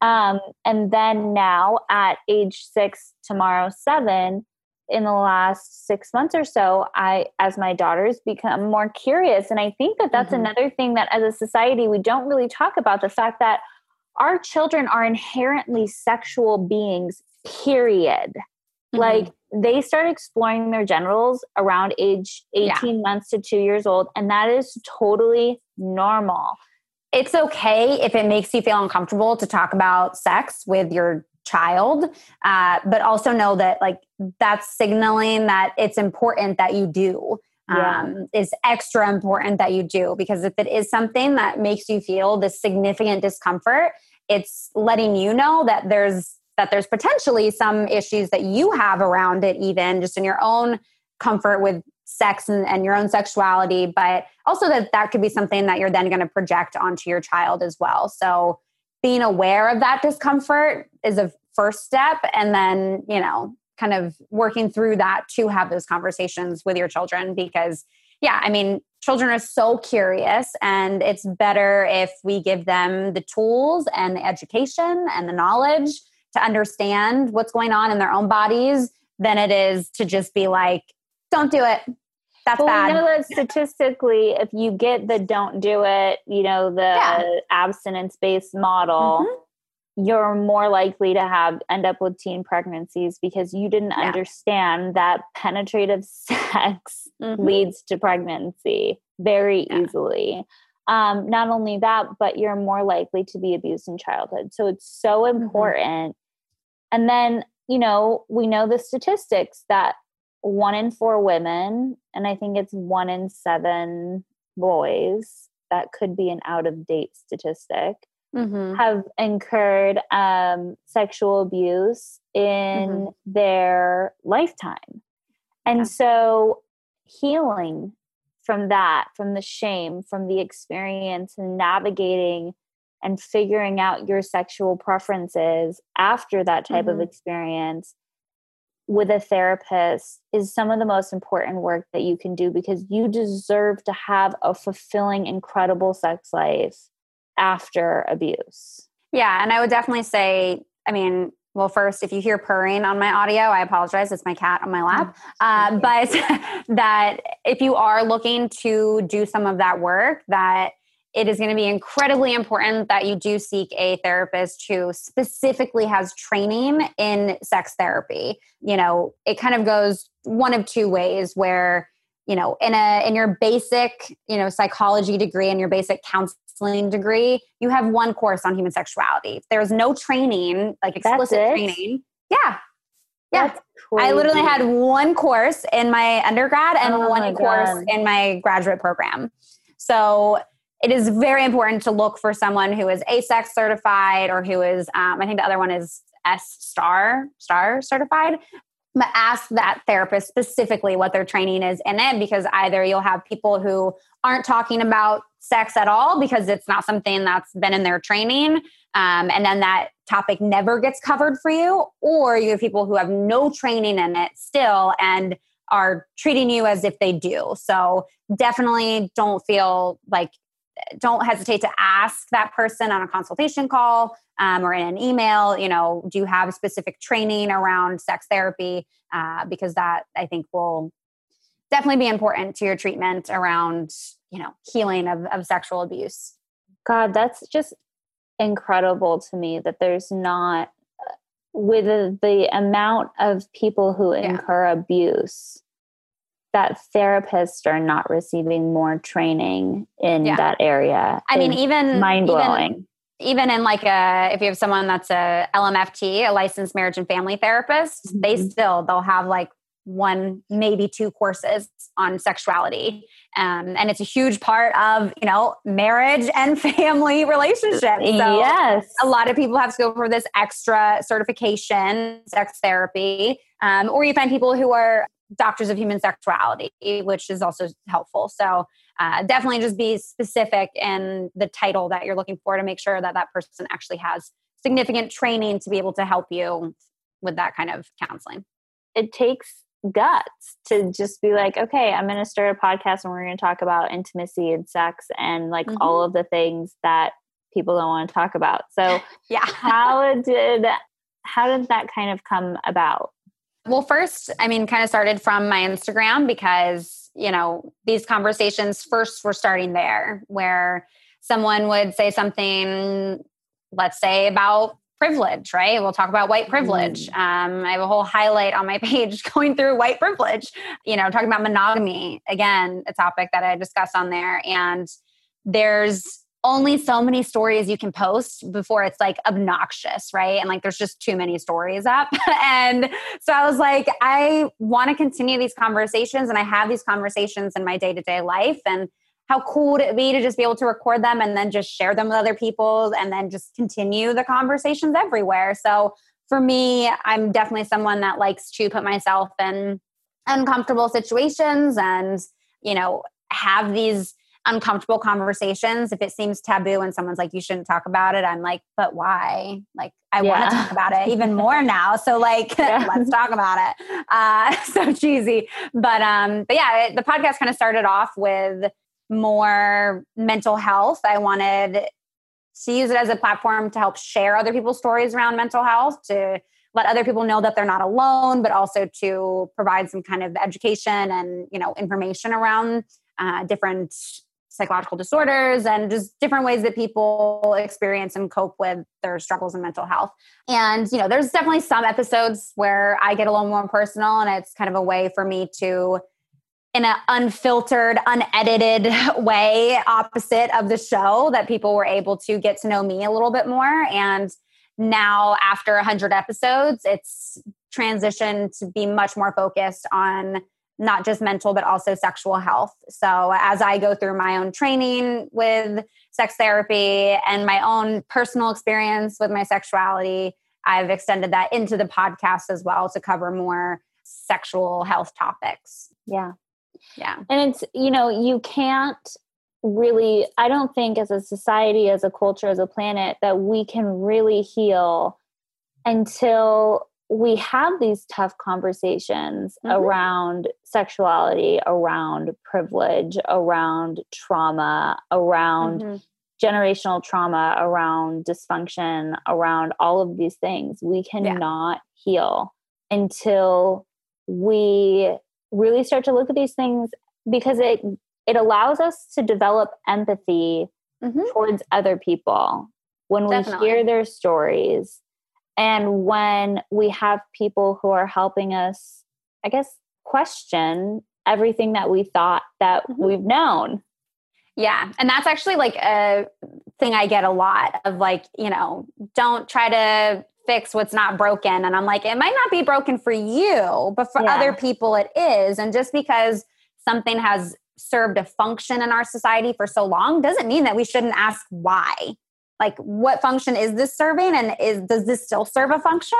Um, and then now at age six tomorrow seven in the last six months or so i as my daughters become more curious and i think that that's Mhm. another thing that as a society we don't really talk about the fact that our children are inherently sexual beings period Mm-hmm. like they start exploring their genitals around age 18 months to two years old and that is totally normal it's okay if it makes you feel uncomfortable to talk about sex with your child uh, but also know that like that's signaling that it's important that you do Yeah. um, is extra important that you do because if it is something that makes you feel this significant discomfort it's letting you know that there's that there's potentially some issues that you have around it even just in your own comfort with sex and, and your own sexuality but also that that could be something that you're then going to project onto your child as well so being aware of that discomfort is a first step. And then you know kind of working through that to have those conversations with your children because yeah i mean children are so curious and it's better if we give them the tools and the education and the knowledge to understand what's going on in their own bodies than it is to just be like don't do it that's Well, bad we know that statistically, if you get the don't do it, you know, the Yeah. abstinence based model, Mhm. you're more likely to have end up with teen pregnancies because you didn't Yeah. understand that penetrative sex Mhm. leads to pregnancy very Yeah. easily. Um, not only that, but you're more likely to be abused in childhood. So it's so Mm-hmm. important. And then, you know, we know the statistics that one in four women, and I think it's one in seven boys, that could be an out of date statistic, Mhm. have incurred um, sexual abuse in their lifetime. And Yeah. so healing from that, from the shame, from the experience, and navigating and figuring out your sexual preferences after that type of Mhm. experience with a therapist is some of the most important work that you can do because you deserve to have a fulfilling, incredible sex life after abuse. Yeah, and I would definitely say, I mean, well, first, if you hear purring on my audio, I apologize. It's my cat on my lap. Uh, but that if you are looking to do some of that work, that it is going to be incredibly important that you do seek a therapist who specifically has training in sex therapy. You know, it kind of goes one of two ways where you know in a in your basic you know psychology degree and your basic counseling degree you have one course on human sexuality there's no training like explicit it? training yeah yeah I literally had one course in my undergrad and Oh one course in my graduate program. So it is very important to look for someone who is AASECT certified or who is, um, I think the other one is S star, star certified. But ask that therapist specifically what their training is in it because either you'll have people who aren't talking about sex at all because it's not something that's been in their training. Um, and then that topic never gets covered for you, or you have people who have no training in it still and are treating you as if they do. So definitely don't feel like, don't hesitate to ask that person on a consultation call um, or in an email, you know, do you have specific training around sex therapy? Uh, because that I think will definitely be important to your treatment around, you know, healing of, of sexual abuse. God, that's just incredible to me that there's not, with the, the amount of people who Yeah. incur abuse, that therapists are not receiving more training in Yeah. that area. I mean, even mind blowing. even in like a if you have someone that's a LMFT, a licensed marriage and family therapist, they Mhm. still they'll have like one maybe two courses on sexuality um, and it's a huge part of you know marriage and family relationships so yes. a lot of people have to go for this extra certification sex therapy um, or you find people who are doctors of human sexuality, which is also helpful. So uh, definitely just be specific in the title that you're looking for to make sure that that person actually has significant training to be able to help you with that kind of counseling. It takes guts to just be like, okay, I'm going to start a podcast and we're going to talk about intimacy and sex and like mm-hmm. all of the things that people don't want to talk about. So, yeah. how did how did that kind of come about? Well, first, I mean, kind of started from my Instagram because, you know, these conversations first were starting there where someone would say something, let's say, about privilege, right? We'll talk about white privilege. Mm. Um, I have a whole highlight on my page going through white privilege, you know, talking about monogamy. Again, a topic that I discuss on there. And there's only so many stories you can post before it's like obnoxious, right? And like there's just too many stories up. and so I was like, I want to continue these conversations and I have these conversations in my day to day life. And how cool would it be to just be able to record them and then just share them with other people and then just continue the conversations everywhere? So for me, I'm definitely someone that likes to put myself in uncomfortable situations and, you know, have these uncomfortable conversations. If it seems taboo and someone's like, you shouldn't talk about it, I'm like, but why? Like, I yeah. want to talk about it even more now. So like, yeah. let's talk about it. Uh, so cheesy, but um, but yeah, it, the podcast kind of started off with more mental health. I wanted to use it as a platform to help share other people's stories around mental health to let other people know that they're not alone but also to provide some kind of education and you know information around uh, different psychological disorders and just different ways that people experience and cope with their struggles in mental health. And, you know, there's definitely some episodes where I get a little more personal and it's kind of a way for me to in an unfiltered, unedited way, opposite of the show, that people were able to get to know me a little bit more. And now, after 100 episodes, it's transitioned to be much more focused on not just mental, but also sexual health. So, as I go through my own training with sex therapy and my own personal experience with my sexuality, I've extended that into the podcast as well to cover more sexual health topics. Yeah. Yeah. And it's, you know, you can't really, I don't think as a society, as a culture, as a planet, that we can really heal until we have these tough conversations mm-hmm. around sexuality, around privilege, around trauma, around mm-hmm. generational trauma, around dysfunction, around all of these things. We cannot yeah. heal until we really start to look at these things because it it allows us to develop empathy mm-hmm. towards other people when Definitely. we hear their stories and when we have people who are helping us, I guess, question everything that we thought that mm-hmm. we've known. Yeah. And that's actually like a thing I get a lot of like, you know, don't try to fix what's not broken. And I'm like, it might not be broken for you, but for yeah. other people it is. And just because something has served a function in our society for so long doesn't mean that we shouldn't ask why like what function is this serving and is does this still serve a function?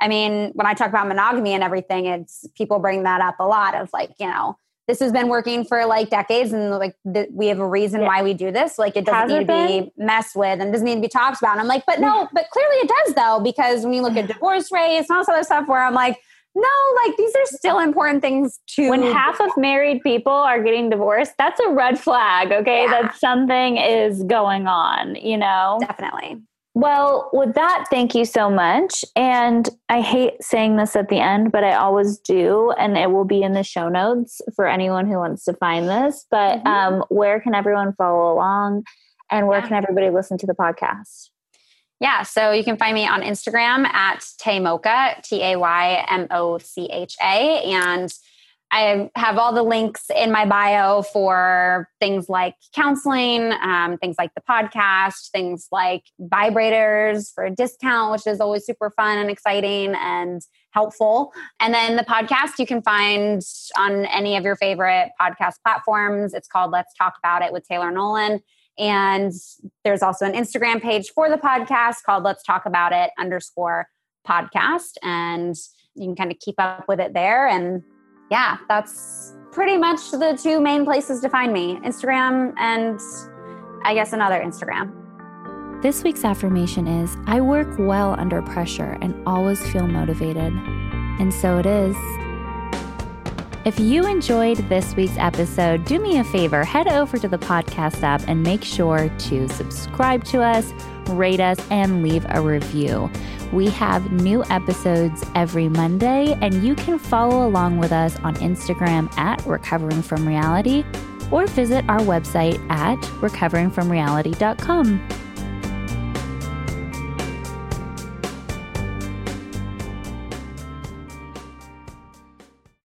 I mean when i talk about monogamy and everything it's people bring that up a lot of like you know this has been working for like decades and like th- we have a reason yeah. why we do this. Like it doesn't Has need to be messed with and doesn't need to be talked about. And i'm like but no but clearly it does though because when you look at divorce rates and all this other stuff where i'm like no, like these are still important things to. When half of married people are getting divorced, that's a red flag, okay? Yeah. That something is going on, you know? Definitely. Well, with that, thank you so much. And I hate saying this at the end, but I always do. And it will be in the show notes for anyone who wants to find this. But mm-hmm. um, where can everyone follow along? And where yeah. can everybody listen to the podcast? Yeah, so you can find me on Instagram at Taymocha, T A Y M O C H A. And I have all the links in my bio for things like counseling, um, things like the podcast, things like vibrators for a discount, which is always super fun and exciting and helpful. And then the podcast you can find on any of your favorite podcast platforms. It's called Let's Talk About It with Taylor Nolan. And there's also an Instagram page for the podcast called Let's Talk About It underscore podcast. And you can kind of keep up with it there. And yeah, that's pretty much the two main places to find me Instagram and I guess another Instagram. This week's affirmation is I work well under pressure and always feel motivated. And so it is. If you enjoyed this week's episode, do me a favor, head over to the podcast app and make sure to subscribe to us, rate us, and leave a review. We have new episodes every Monday, and you can follow along with us on Instagram at Recovering From Reality or visit our website at recoveringfromreality.com.